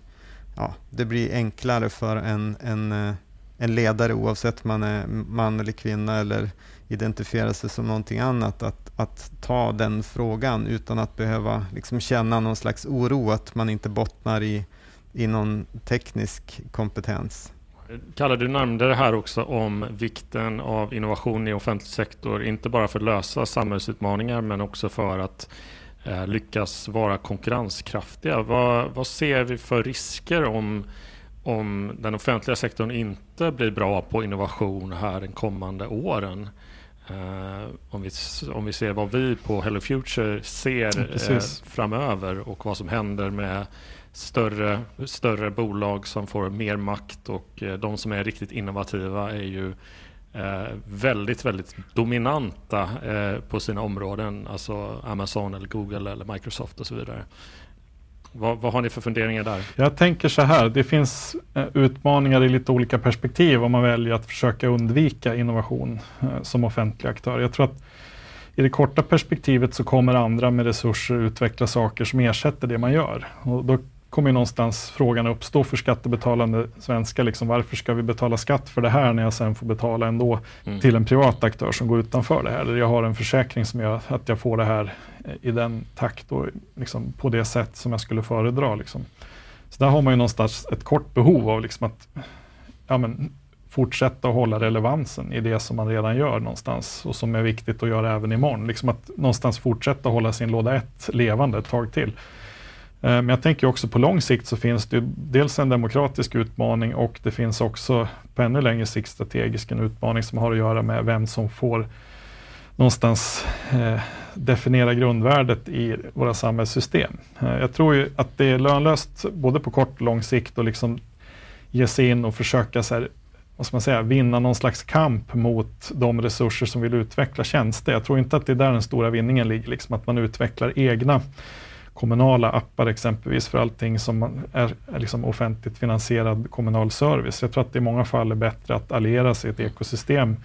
ja, det blir enklare för en, en, eh, en ledare, oavsett om man är man eller kvinna eller identifierar sig som någonting annat, att, att ta den frågan utan att behöva liksom känna någon slags oro att man inte bottnar i, i någon teknisk kompetens. Kalle, du nämnde det här också om vikten av innovation i offentlig sektor, inte bara för att lösa samhällsutmaningar men också för att eh, lyckas vara konkurrenskraftiga. Vad, vad, ser vi för risker om, om den offentliga sektorn inte blir bra på innovation här de kommande åren? Uh, om, vi, om vi ser vad vi på Hello Future ser uh, framöver och vad som händer med större, större bolag som får mer makt och eh, de som är riktigt innovativa är ju eh, väldigt, väldigt dominanta eh, på sina områden. Alltså Amazon, eller Google eller Microsoft och så vidare. Vad, vad, har ni för funderingar där? Jag tänker så här, det finns utmaningar i lite olika perspektiv om man väljer att försöka undvika innovation som offentlig aktör. Jag tror att i det korta perspektivet så kommer andra med resurser utveckla saker som ersätter det man gör. Och då kommer någonstans frågan uppstå för skattebetalande svenskar. Liksom, varför ska vi betala skatt för det här när jag sen får betala ändå mm. till en privat aktör som går utanför det här? Eller jag har en försäkring som gör att jag får det här i den takt och liksom på det sätt som jag skulle föredra. Liksom. Så där har man ju någonstans ett kort behov av liksom att ja, men, fortsätta att hålla relevansen i det som man redan gör någonstans och som är viktigt att göra även imorgon. Liksom att någonstans fortsätta hålla sin låda 1 levande ett tag till. Eh, men jag tänker också på lång sikt så finns det dels en demokratisk utmaning och det finns också på ännu längre sikt strategisk en utmaning som har att göra med vem som får någonstans eh, definiera grundvärdet i våra samhällssystem. Eh, jag tror ju att det är lönlöst både på kort och lång sikt att liksom ge sig in och försöka så här, vad ska man säga, vinna någon slags kamp mot de resurser som vill utveckla tjänster. Jag tror inte att det är där den stora vinningen ligger, liksom att man utvecklar egna kommunala appar exempelvis för allting som är, är liksom offentligt finansierad kommunal service. Jag tror att det i många fall är bättre att alliera sig i ett ekosystem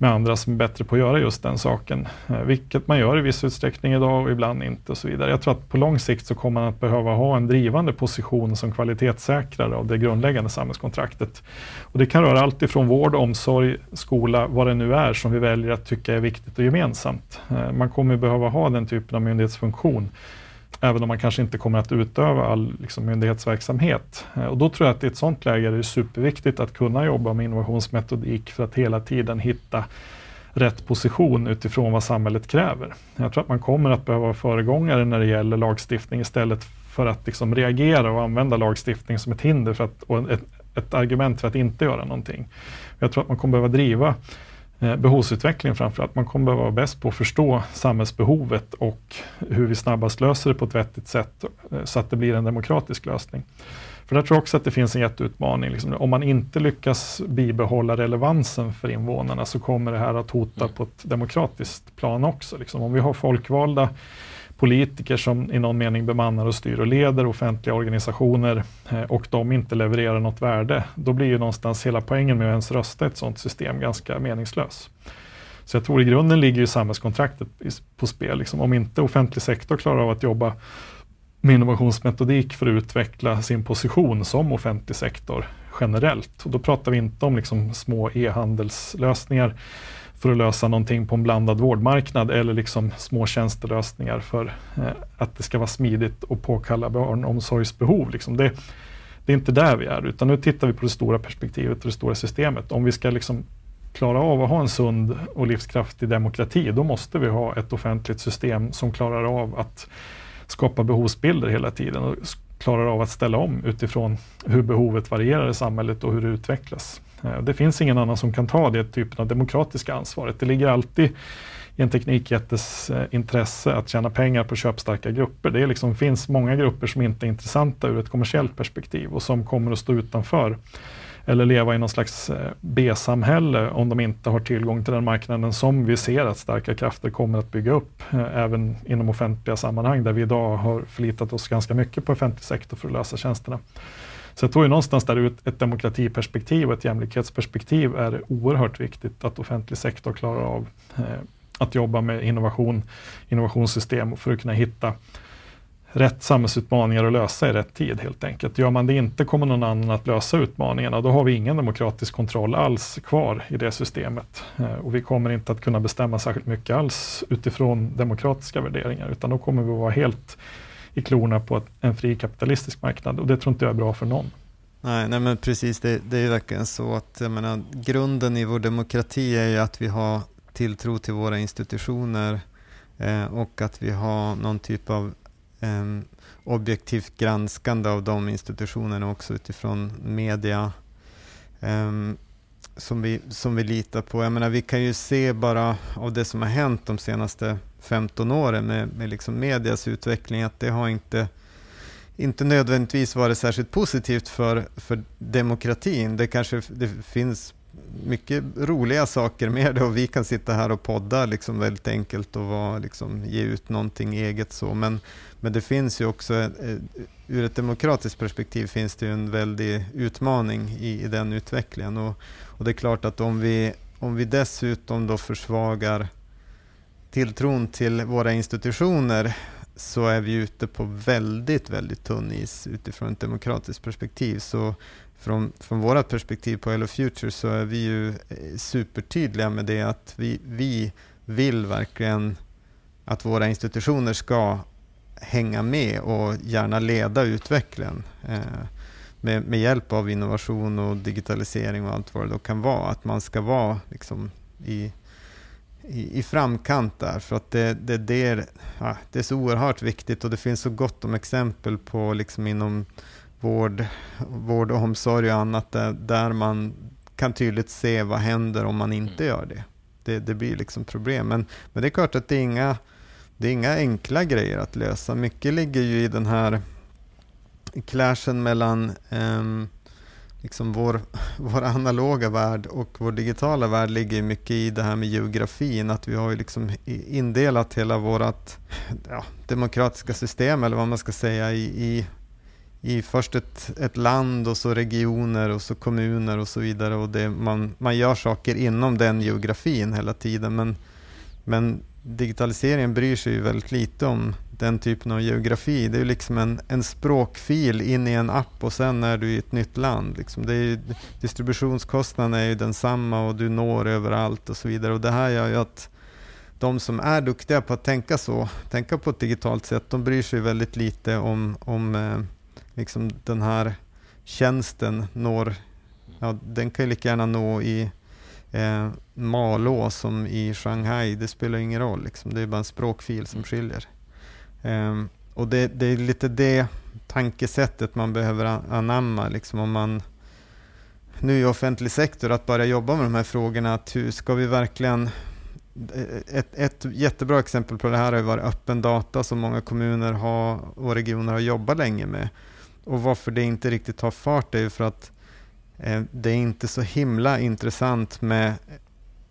med andra som är bättre på att göra just den saken. Eh, vilket man gör i viss utsträckning idag och ibland inte och så vidare. Jag tror att på lång sikt så kommer man att behöva ha en drivande position som kvalitetssäkrare av det grundläggande samhällskontraktet. Och det kan röra allt ifrån vård, omsorg, skola, vad det nu är som vi väljer att tycka är viktigt och gemensamt. Eh, man kommer behöva ha den typen av myndighetsfunktion även om man kanske inte kommer att utöva all liksom, myndighetsverksamhet. Eh, och då tror jag att i ett sådant läge är det superviktigt att kunna jobba med innovationsmetodik för att hela tiden hitta rätt position utifrån vad samhället kräver. Jag tror att man kommer att behöva vara föregångare när det gäller lagstiftning istället för att liksom reagera och använda lagstiftning som ett hinder för att, och ett, ett argument för att inte göra någonting. Jag tror att man kommer behöva driva Eh, behovsutveckling framförallt. Man kommer behöva vara bäst på att förstå samhällsbehovet och hur vi snabbast löser det på ett vettigt sätt eh, så att det blir en demokratisk lösning. För där tror jag också att det finns en jätteutmaning. Liksom, om man inte lyckas bibehålla relevansen för invånarna så kommer det här att hota mm. på ett demokratiskt plan också. Liksom, om vi har folkvalda politiker som i någon mening bemannar och styr och leder offentliga organisationer eh, och de inte levererar något värde, då blir ju någonstans hela poängen med att ens rösta ett sådant system ganska meningslös. Så jag tror i grunden ligger ju samhällskontraktet på spel. Liksom. Om inte offentlig sektor klarar av att jobba med innovationsmetodik för att utveckla sin position som offentlig sektor generellt. Och då pratar vi inte om liksom små e-handelslösningar för att lösa någonting på en blandad vårdmarknad eller liksom små tjänstelösningar för eh, att det ska vara smidigt och påkalla barnomsorgsbehov. Liksom det, det är inte där vi är, utan nu tittar vi på det stora perspektivet och det stora systemet. Om vi ska liksom klara av att ha en sund och livskraftig demokrati, då måste vi ha ett offentligt system som klarar av att skapa behovsbilder hela tiden och klarar av att ställa om utifrån hur behovet varierar i samhället och hur det utvecklas. Eh, det finns ingen annan som kan ta det typen av demokratiska ansvaret. Det ligger alltid i en teknikjättes eh, intresse att tjäna pengar på köpstarka grupper. Det liksom, finns många grupper som inte är intressanta ur ett kommersiellt perspektiv och som kommer att stå utanför eller leva i någon slags eh, B-samhälle om de inte har tillgång till den marknaden som vi ser att starka krafter kommer att bygga upp, även inom offentliga sammanhang där vi idag har förlitat oss ganska mycket på offentlig sektor för att lösa tjänsterna. Så jag tror ju någonstans där ut ett demokratiperspektiv och ett jämlikhetsperspektiv är oerhört viktigt att offentlig sektor klarar av eh, att jobba med innovation, innovationssystem för att kunna hitta rätt samhällsutmaningar att lösa i rätt tid helt enkelt. Gör man det inte kommer någon annan att lösa utmaningarna. Då har vi ingen demokratisk kontroll alls kvar i det systemet. Eh, och vi kommer inte att kunna bestämma särskilt mycket alls utifrån demokratiska värderingar, utan då kommer vi att vara helt i klorna på en fri kapitalistisk marknad och det tror inte jag är bra för någon. Nej, nej men precis, det, det är verkligen så att jag menar, grunden i vår demokrati är ju att vi har tilltro till våra institutioner eh, och att vi har någon typ av eh, objektivt granskande av de institutionerna också utifrån media eh, som, vi, som vi litar på. Jag menar, vi kan ju se bara av det som har hänt de senaste 15 åren med, med liksom medias utveckling, att det har inte, inte nödvändigtvis varit särskilt positivt för, för demokratin. Det kanske det finns mycket roliga saker med det och vi kan sitta här och podda liksom väldigt enkelt och vara, liksom, ge ut någonting eget så. Men, men det finns ju också, eh, eh, ur ett demokratiskt perspektiv finns det ju en väldig utmaning i, i den utvecklingen. Och, och det är klart att om vi, om vi dessutom då försvagar tilltron till våra institutioner så är vi ute på väldigt, väldigt tunn is utifrån ett demokratiskt perspektiv. Så från, från vårt perspektiv på Hello Future så är vi ju eh, supertydliga med det att vi, vi vill verkligen att våra institutioner ska hänga med och gärna leda utvecklingen eh, med, med hjälp av innovation och digitalisering och allt vad det då kan vara. Att man ska vara liksom i i, i framkant där. För att det, det, det, är, ja, det är så oerhört viktigt och det finns så gott om exempel på liksom inom vård, vård och omsorg och annat där, där man kan tydligt se vad händer om man inte gör det. Det, det blir liksom problem. Men, men det är klart att det är, inga, det är inga enkla grejer att lösa. Mycket ligger ju i den här clashen mellan um, liksom vår, vår analoga värld och vår digitala värld ligger mycket i det här med geografin. Att vi har ju liksom indelat hela vårt ja, demokratiska system, eller vad man ska säga, i, i, i först ett, ett land och så regioner och så kommuner och så vidare. Och det, man, man gör saker inom den geografin hela tiden. Men, men digitaliseringen bryr sig ju väldigt lite om den typen av geografi. Det är liksom en, en språkfil in i en app och sen är du i ett nytt land. Liksom. Det är ju, distributionskostnaden är ju densamma och du når överallt och så vidare. Och det här gör ju att de som är duktiga på att tänka så, tänka på ett digitalt sätt, de bryr sig väldigt lite om, om eh, liksom den här tjänsten når, ja, den kan ju lika gärna nå i eh, Malå som i Shanghai, det spelar ingen roll. Liksom. Det är bara en språkfil som skiljer. Ehm, och det, det, är lite det tankesättet man behöver anamma. Liksom om man nu i offentlig sektor, att börja jobba med de här frågorna. Att hur ska vi verkligen... Eh, ett, ett jättebra exempel på det här har varit öppen data som många kommuner har, och regioner har jobbat länge med. Och varför det inte riktigt tar fart är ju för att eh, det är inte så himla intressant med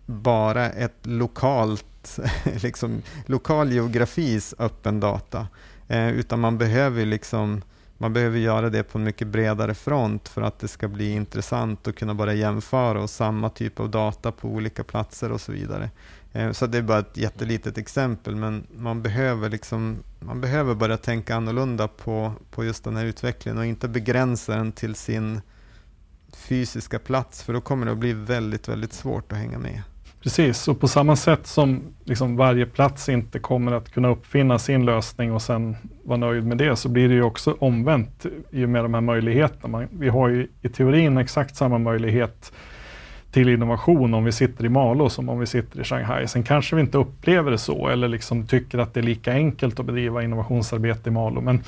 bara ett lokalt liksom, lokal geografis öppen data. Eh, utan man behöver, liksom, man behöver göra det på en mycket bredare front för att det ska bli intressant att kunna börja jämföra och samma typ av data på olika platser och så vidare. Eh, så det är bara ett jättelitet exempel, men man behöver, liksom, man behöver börja tänka annorlunda på, på just den här utvecklingen och inte begränsa den till sin fysiska plats, för då kommer det att bli väldigt, väldigt svårt att hänga med. Precis, och på samma sätt som liksom varje plats inte kommer att kunna uppfinna sin lösning och sen vara nöjd med det, så blir det ju också omvänt i och med de här möjligheterna. Man, vi har ju i teorin exakt samma möjlighet till innovation om vi sitter i Malå som om vi sitter i Shanghai. Sen kanske vi inte upplever det så eller liksom tycker att det är lika enkelt att bedriva innovationsarbete i Malå. Men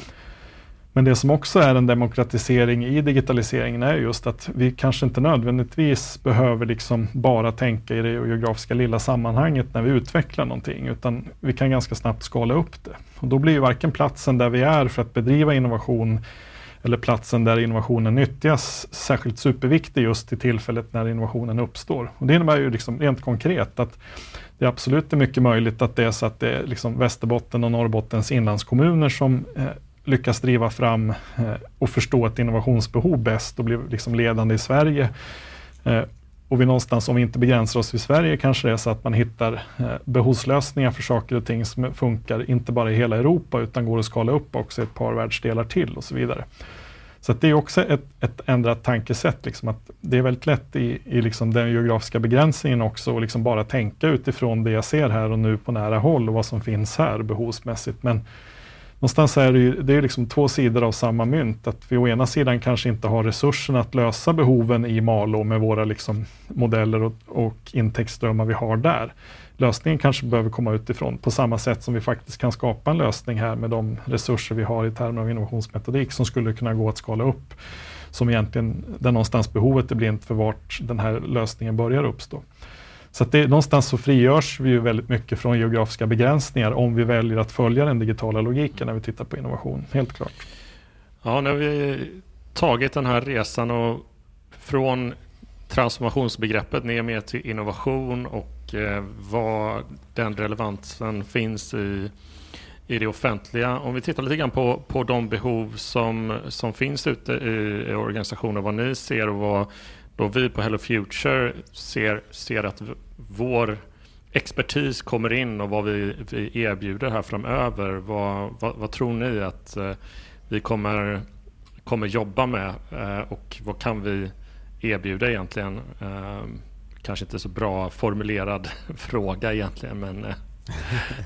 men det som också är en demokratisering i digitaliseringen är just att vi kanske inte nödvändigtvis behöver liksom bara tänka i det geografiska lilla sammanhanget när vi utvecklar någonting, utan vi kan ganska snabbt skala upp det. Och då blir ju varken platsen där vi är för att bedriva innovation eller platsen där innovationen nyttjas särskilt superviktig just i tillfället när innovationen uppstår. Och det innebär ju liksom rent konkret att det absolut är mycket möjligt att det är så att det är liksom Västerbotten och Norrbottens inlandskommuner som eh, lyckas driva fram eh, och förstå ett innovationsbehov bäst och bli liksom ledande i Sverige. Eh, och vi någonstans, om vi inte begränsar oss i Sverige, kanske det är så att man hittar eh, behovslösningar för saker och ting som funkar, inte bara i hela Europa, utan går att skala upp också i ett par världsdelar till och så vidare. Så det är också ett, ett ändrat tankesätt. Liksom att det är väldigt lätt i, i liksom den geografiska begränsningen också att liksom bara tänka utifrån det jag ser här och nu på nära håll och vad som finns här behovsmässigt. Men någonstans är det ju det är liksom två sidor av samma mynt. Att vi å ena sidan kanske inte har resurserna att lösa behoven i Malå med våra liksom modeller och, och intäktsströmmar vi har där. Lösningen kanske behöver komma utifrån på samma sätt som vi faktiskt kan skapa en lösning här med de resurser vi har i termer av innovationsmetodik som skulle kunna gå att skala upp. Som egentligen, där någonstans behovet är blint för vart den här lösningen börjar uppstå. Så att det, någonstans så frigörs vi ju väldigt mycket från geografiska begränsningar om vi väljer att följa den digitala logiken när vi tittar på innovation, helt klart. Ja, när vi tagit den här resan och från transformationsbegreppet ner mer till innovation och eh, vad den relevansen finns i, i det offentliga. Om vi tittar lite grann på, på de behov som, som finns ute i, i organisationer, vad ni ser och vad då vi på Hello Future ser, ser att vår expertis kommer in och vad vi, vi erbjuder här framöver. Vad, vad, vad tror ni att eh, vi kommer, kommer jobba med eh, och vad kan vi erbjuda egentligen? Eh, kanske inte så bra formulerad fråga egentligen men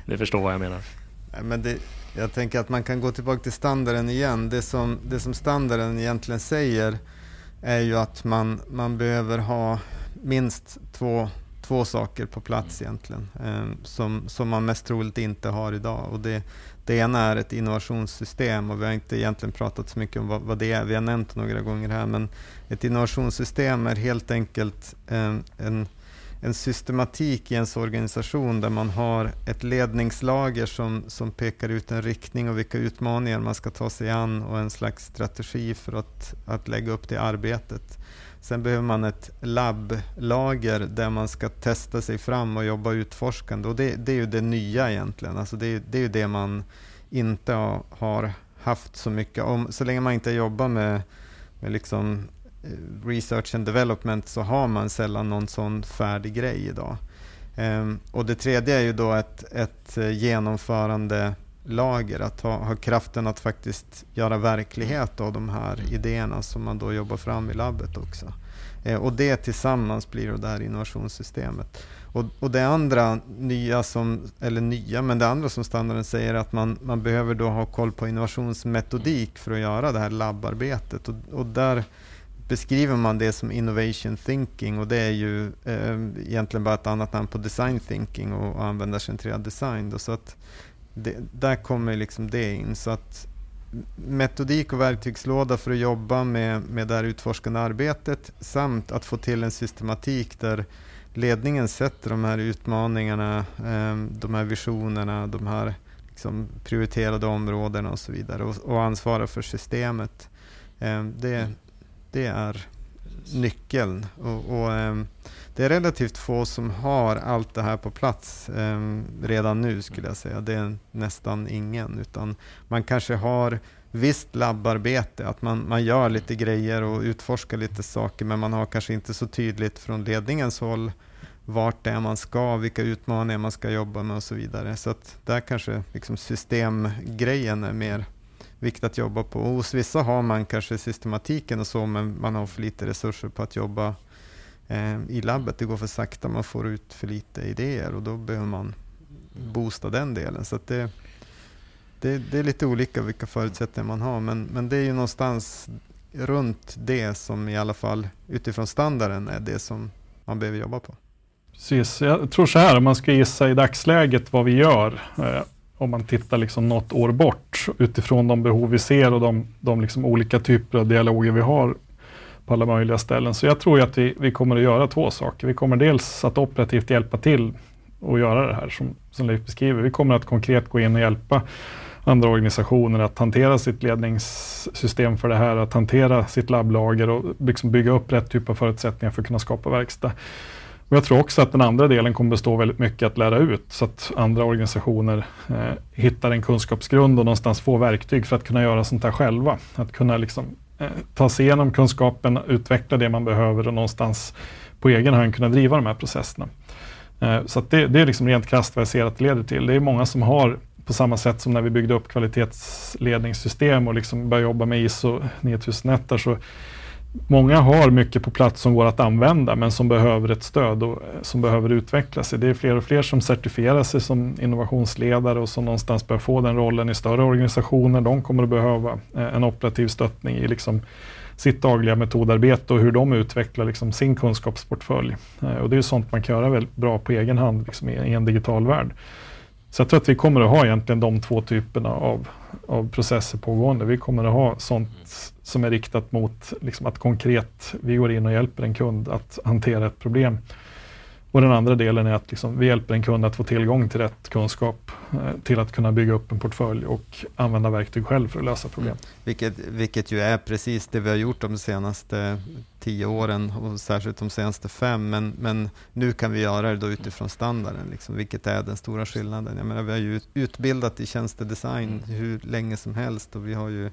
ni förstår vad jag menar. Men det, jag tänker att man kan gå tillbaka till standarden igen. Det som, det som standarden egentligen säger är ju att man, man behöver ha minst två, två saker på plats egentligen, eh, som, som man mest troligt inte har idag. Och det, det ena är ett innovationssystem och vi har inte egentligen pratat så mycket om vad, vad det är. Vi har nämnt några gånger här, men ett innovationssystem är helt enkelt eh, en, en systematik i ens organisation där man har ett ledningslager som, som pekar ut en riktning och vilka utmaningar man ska ta sig an och en slags strategi för att, att lägga upp det arbetet. Sen behöver man ett labblager där man ska testa sig fram och jobba utforskande. Och det, det är ju det nya egentligen. Alltså det, det är ju det man inte har haft så mycket om. Så länge man inte jobbar med, med liksom Eh, research and development så har man sällan någon sån färdig grej idag. Ehm, och det tredje är ju då ett, ett eh, genomförande lager, att ha, ha kraften att faktiskt göra verklighet av de här idéerna som man då jobbar fram i labbet också. Eh, och det tillsammans blir det här innovationssystemet. Och, och, det andra nya som, eller nya, men det andra som standarden säger är att man, man behöver då ha koll på innovationsmetodik för att göra det här labbarbetet. Och, och där beskriver man det som innovation thinking och det är ju eh, egentligen bara ett annat namn på design thinking och, och användarcentrerad design. Då, så att det, där kommer liksom det in. Så att metodik och verktygslåda för att jobba med, med det här utforskande arbetet samt att få till en systematik där ledningen sätter de här utmaningarna, eh, de här visionerna, de här liksom prioriterade områdena och så vidare och, och ansvarar för systemet. Eh, det, det är nyckeln. Och, och ehm, det är relativt få som har allt det här på plats ehm, redan nu skulle jag säga. Det är nästan ingen. Utan man kanske har visst labbarbete, att man, man gör lite grejer och utforskar lite saker, men man har kanske inte så tydligt från ledningens håll vart det är man ska, vilka utmaningar man ska jobba med och så vidare. Så att där kanske liksom systemgrejen är mer viktigt att jobba på. Och hos vissa har man kanske systematiken och så, men man har för lite resurser på att jobba eh, i labbet. Det går för sakta, man får ut för lite idéer och då behöver man boosta den delen. Så det, det, det, är lite olika vilka förutsättningar man har, men, men det är ju någonstans runt det som i alla fall utifrån standarden är det som man behöver jobba på. Precis, jag tror så här, om man ska gissa i dagsläget vad vi gör, eh, om man tittar liksom något år bort utifrån de behov vi ser och de, de liksom olika typer av dialoger vi har på alla möjliga ställen. Så jag tror att vi, vi kommer att göra två saker. Vi kommer dels att operativt hjälpa till och göra det här som, som Leif beskriver. Vi kommer att konkret gå in och hjälpa andra organisationer att hantera sitt ledningssystem för det här, att hantera sitt labblager och liksom bygga upp rätt typ av förutsättningar för att kunna skapa verkstad. Och jag tror också att den andra delen kommer bestå väldigt mycket att lära ut så att andra organisationer eh, hittar en kunskapsgrund och någonstans får verktyg för att kunna göra sånt här själva. Att kunna liksom, eh, ta sig igenom kunskapen, utveckla det man behöver och någonstans på egen hand kunna driva de här processerna. Eh, så det, det, är liksom rent krasst vad jag ser att det leder till. Det är många som har på samma sätt som när vi byggde upp kvalitetsledningssystem och liksom började jobba med ISO 9001 så Många har mycket på plats som går att använda men som behöver ett stöd och eh, som behöver utveckla sig. Det är fler och fler som certifierar sig som innovationsledare och som någonstans bör få den rollen i större organisationer. De kommer att behöva eh, en operativ stöttning i liksom sitt dagliga metodarbete och hur de utvecklar liksom sin kunskapsportfölj. Eh, och det är sånt man kan göra väldigt bra på egen hand liksom i en digital värld. Så jag tror att vi kommer att ha egentligen de två typerna av, av processer pågående. Vi kommer att ha sånt som är riktat mot liksom att konkret vi går in och hjälper en kund att hantera ett problem. Och den andra delen är att liksom vi hjälper en kund att få tillgång till rätt kunskap eh, till att kunna bygga upp en portfölj och använda verktyg själv för att lösa problem. Mm. Vilket, vilket ju är precis det vi har gjort de senaste tio åren och särskilt de senaste fem. Men, men nu kan vi göra det då utifrån standarden, liksom, vilket är den stora skillnaden. Jag menar, vi har ju utbildat i tjänstedesign hur länge som helst och vi har ju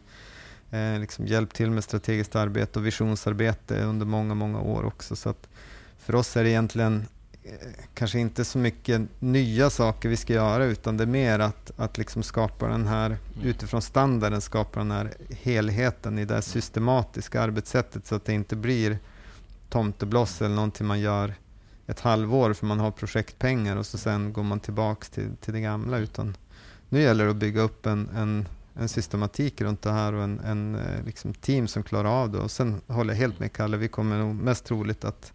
eh, liksom hjälpt till med strategiskt arbete och visionsarbete under många, många år också. Så för oss är det egentligen Eh, kanske inte så mycket nya saker vi ska göra utan det är mer att, att liksom skapa den här, mm. utifrån standarden, skapa den här helheten i det systematiska arbetssättet så att det inte blir tomtebloss eller någonting man gör ett halvår för man har projektpengar och så sen går man tillbaks till, till det gamla. Utan nu gäller det att bygga upp en, en, en systematik runt det här och en, en eh, liksom team som klarar av det. Och sen håller jag helt med Kalle, vi kommer nog mest troligt att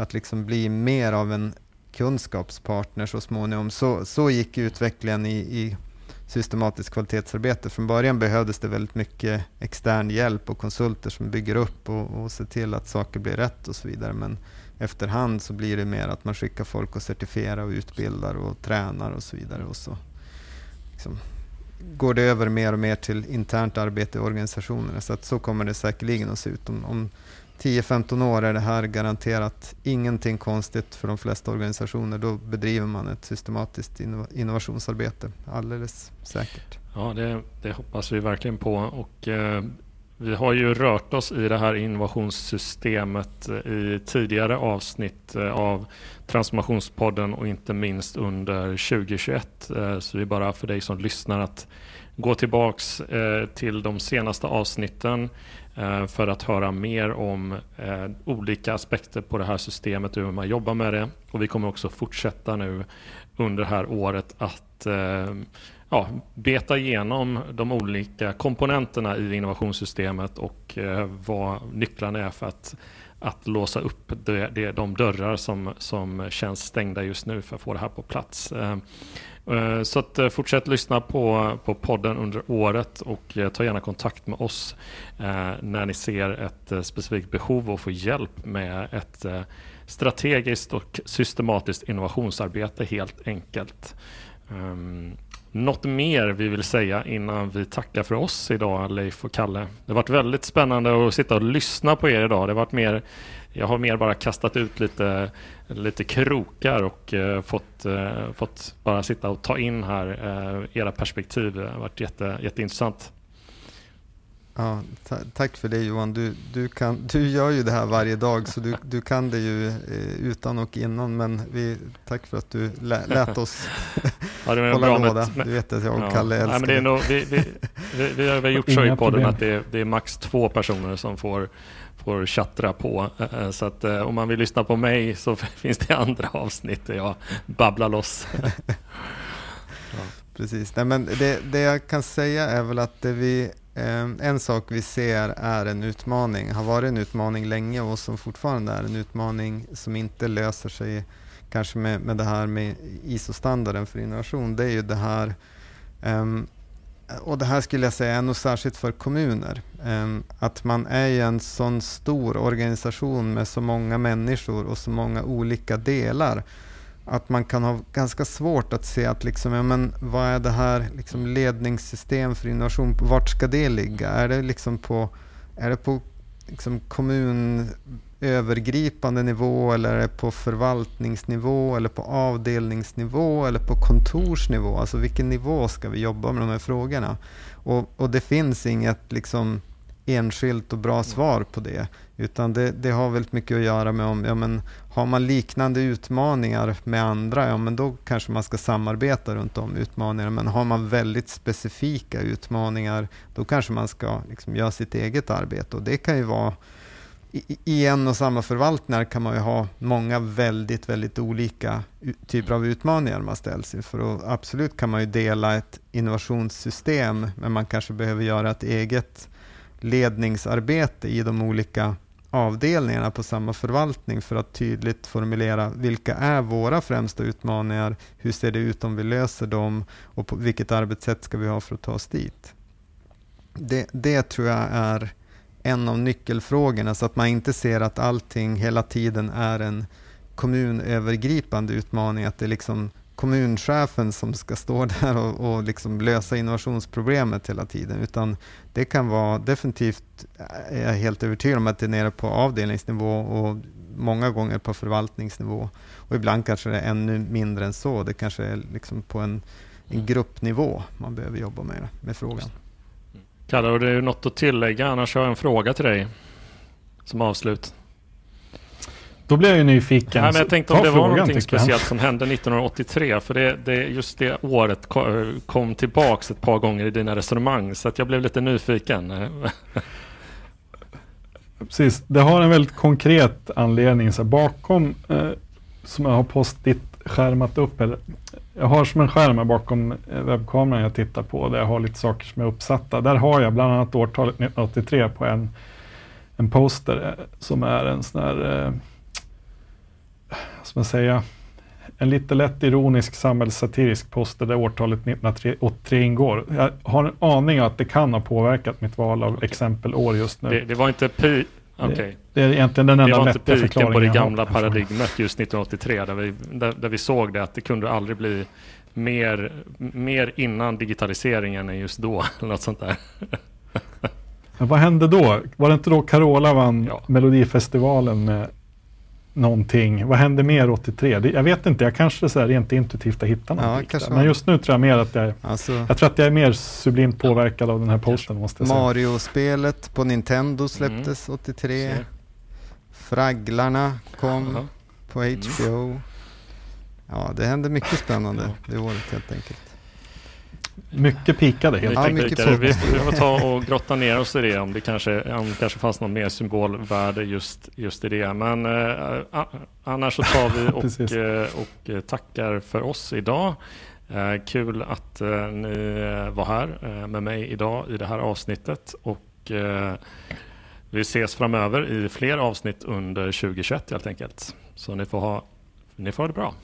att liksom bli mer av en kunskapspartner så småningom. Så, så gick utvecklingen i, i systematiskt kvalitetsarbete. Från början behövdes det väldigt mycket extern hjälp och konsulter som bygger upp och, och ser till att saker blir rätt och så vidare. Men efterhand så blir det mer att man skickar folk och certifierar och utbildar och tränar och så vidare. Och så liksom, går det över mer och mer till internt arbete i organisationerna. Så att så kommer det säkerligen att se ut. Om, om 10-15 år är det här garanterat ingenting konstigt för de flesta organisationer. Då bedriver man ett systematiskt innovationsarbete, alldeles säkert. Ja, det, det hoppas vi verkligen på. Och, eh, vi har ju rört oss i det här innovationssystemet eh, i tidigare avsnitt eh, av Transformationspodden och inte minst under 2021. Eh, så det är bara för dig som lyssnar att gå tillbaks eh, till de senaste avsnitten eh, för att höra mer om olika aspekter på det här systemet och hur man jobbar med det. Och vi kommer också fortsätta nu under det här året att ja, beta igenom de olika komponenterna i innovationssystemet och vad nycklarna är för att, att låsa upp det, det, de dörrar som, som känns stängda just nu för att få det här på plats. Eh, eh, så att, eh, fortsätt lyssna på, på podden under året och ta gärna kontakt med oss när ni ser ett specifikt behov och får hjälp med ett strategiskt och systematiskt innovationsarbete helt enkelt. Ehm, något mer vi vill säga innan vi tackar för oss idag, Leif och Kalle? Det har varit väldigt spännande att sitta och lyssna på er idag. Det har varit mer, jag har mer bara kastat ut lite, lite krokar och eh, fått, eh, fått bara sitta och ta in här eh, era perspektiv. Det har varit jätte, jätteintressant. Ja, tack för det Johan. Du, du, kan, du gör ju det här varje dag så du, du kan det ju eh, utan och innan. Men vi, tack för att du lä, lät oss ja, det hålla låda. Med, du vet att jag och ja. Kalle älskar Nej, men det. Är nog, vi, vi, vi, vi, har gjort så i podden att det är, det är max två personer som får får chattra på. Eh, eh, så att om man vill lyssna på mig så finns det andra avsnitt där jag babblar loss. ja. Precis, Nej, men det, det jag kan säga är väl att det vi Ehm, en sak vi ser är en utmaning, har varit en utmaning länge och som fortfarande är en utmaning som inte löser sig kanske med, med det här med ISO-standarden för innovation. Det är ju det här, ehm, och det här skulle jag säga är nog särskilt för kommuner. Ehm, att man är en sån stor organisation med så många människor och så många olika delar att man kan ha ganska svårt att se att liksom, ja, men vad är det här liksom ledningssystem för innovation, vart ska det ligga? Är det liksom på, är det på liksom kommunövergripande nivå eller är det på förvaltningsnivå eller på avdelningsnivå eller på kontorsnivå? Alltså vilken nivå ska vi jobba med de här frågorna? Och, och det finns inget liksom enskilt och bra svar på det. Utan det, det, har väldigt mycket att göra med om, ja men har man liknande utmaningar med andra, ja men då kanske man ska samarbeta runt de utmaningarna. Men har man väldigt specifika utmaningar, då kanske man ska liksom göra sitt eget arbete. Och det kan ju vara i, i en och samma förvaltningar kan man ju ha många väldigt, väldigt olika typer av utmaningar man ställs inför. Och absolut kan man ju dela ett innovationssystem, men man kanske behöver göra ett eget ledningsarbete i de olika avdelningarna på samma förvaltning för att tydligt formulera vilka är våra främsta utmaningar, hur ser det ut om vi löser dem och på vilket arbetssätt ska vi ha för att ta oss dit. Det, det tror jag är en av nyckelfrågorna så att man inte ser att allting hela tiden är en kommunövergripande utmaning, att det liksom kommunchefen som ska stå där och, och liksom lösa innovationsproblemet hela tiden, utan det kan vara definitivt, eh, är jag helt övertygad om att det är nere på avdelningsnivå och många gånger på förvaltningsnivå. Och ibland kanske det är ännu mindre än så. Det kanske är liksom på en, en gruppnivå man behöver jobba med, med frågan. Mm. Kalle, det är något att tillägga, annars har jag en fråga till dig som avslut. Då blir jag ju nyfiken. Nej, men jag tänkte om det var någonting speciellt som hände 1983. För det, det, just det året kom tillbaks ett par gånger i dina resonemang. Så att jag blev lite nyfiken. Precis, det har en väldigt konkret anledning. Så bakom, eh, som jag har postit skärmat upp. Eller, jag har som en skärm bakom eh, webbkameran jag tittar på. Där jag har lite saker som är uppsatta. Där har jag bland annat årtalet 1983 på en, en poster eh, som är en sån här eh, ska man säga, en lite lätt ironisk samhällssatirisk poster där årtalet 1983 ingår. Jag har en aning att det kan ha påverkat mitt val av exempelår just nu. Det, det var inte pi Okay. Det, det, är egentligen den enda vettiga förklaringen. Det var inte på det gamla paradigmet just 1983 där vi, där, där vi såg det att det kunde aldrig bli mer, mer innan digitaliseringen än just då. Eller något sånt där. Men vad hände då? Var det inte då Carola vann ja. Melodifestivalen med någonting? Vad hände mer 83? Det, jag vet inte, jag kanske så här rent intuitivt har hittat något. Ja, Men just nu tror jag mer att jag, alltså, jag tror att jag är mer sublimt påverkad av den här posten. Måste Mario-spelet på Nintendo släpptes mm. 83. Fragglarna kom Aha. på HBO. Mm. Ja, det hände mycket spännande det året helt enkelt. Mycket pikade helt ja, enkelt. Mycket vi, vi får ta och grotta ner oss i det om det kanske, om det kanske fanns någon mer symbolvärde just, just i det. Men eh, annars så tar vi och, eh, och eh, tackar för oss idag. Eh, kul att eh, ni eh, var här med mig idag i det här avsnittet. Och vi ses framöver i fler avsnitt under 2021 helt enkelt. Så ni får ha, ni får ha det bra.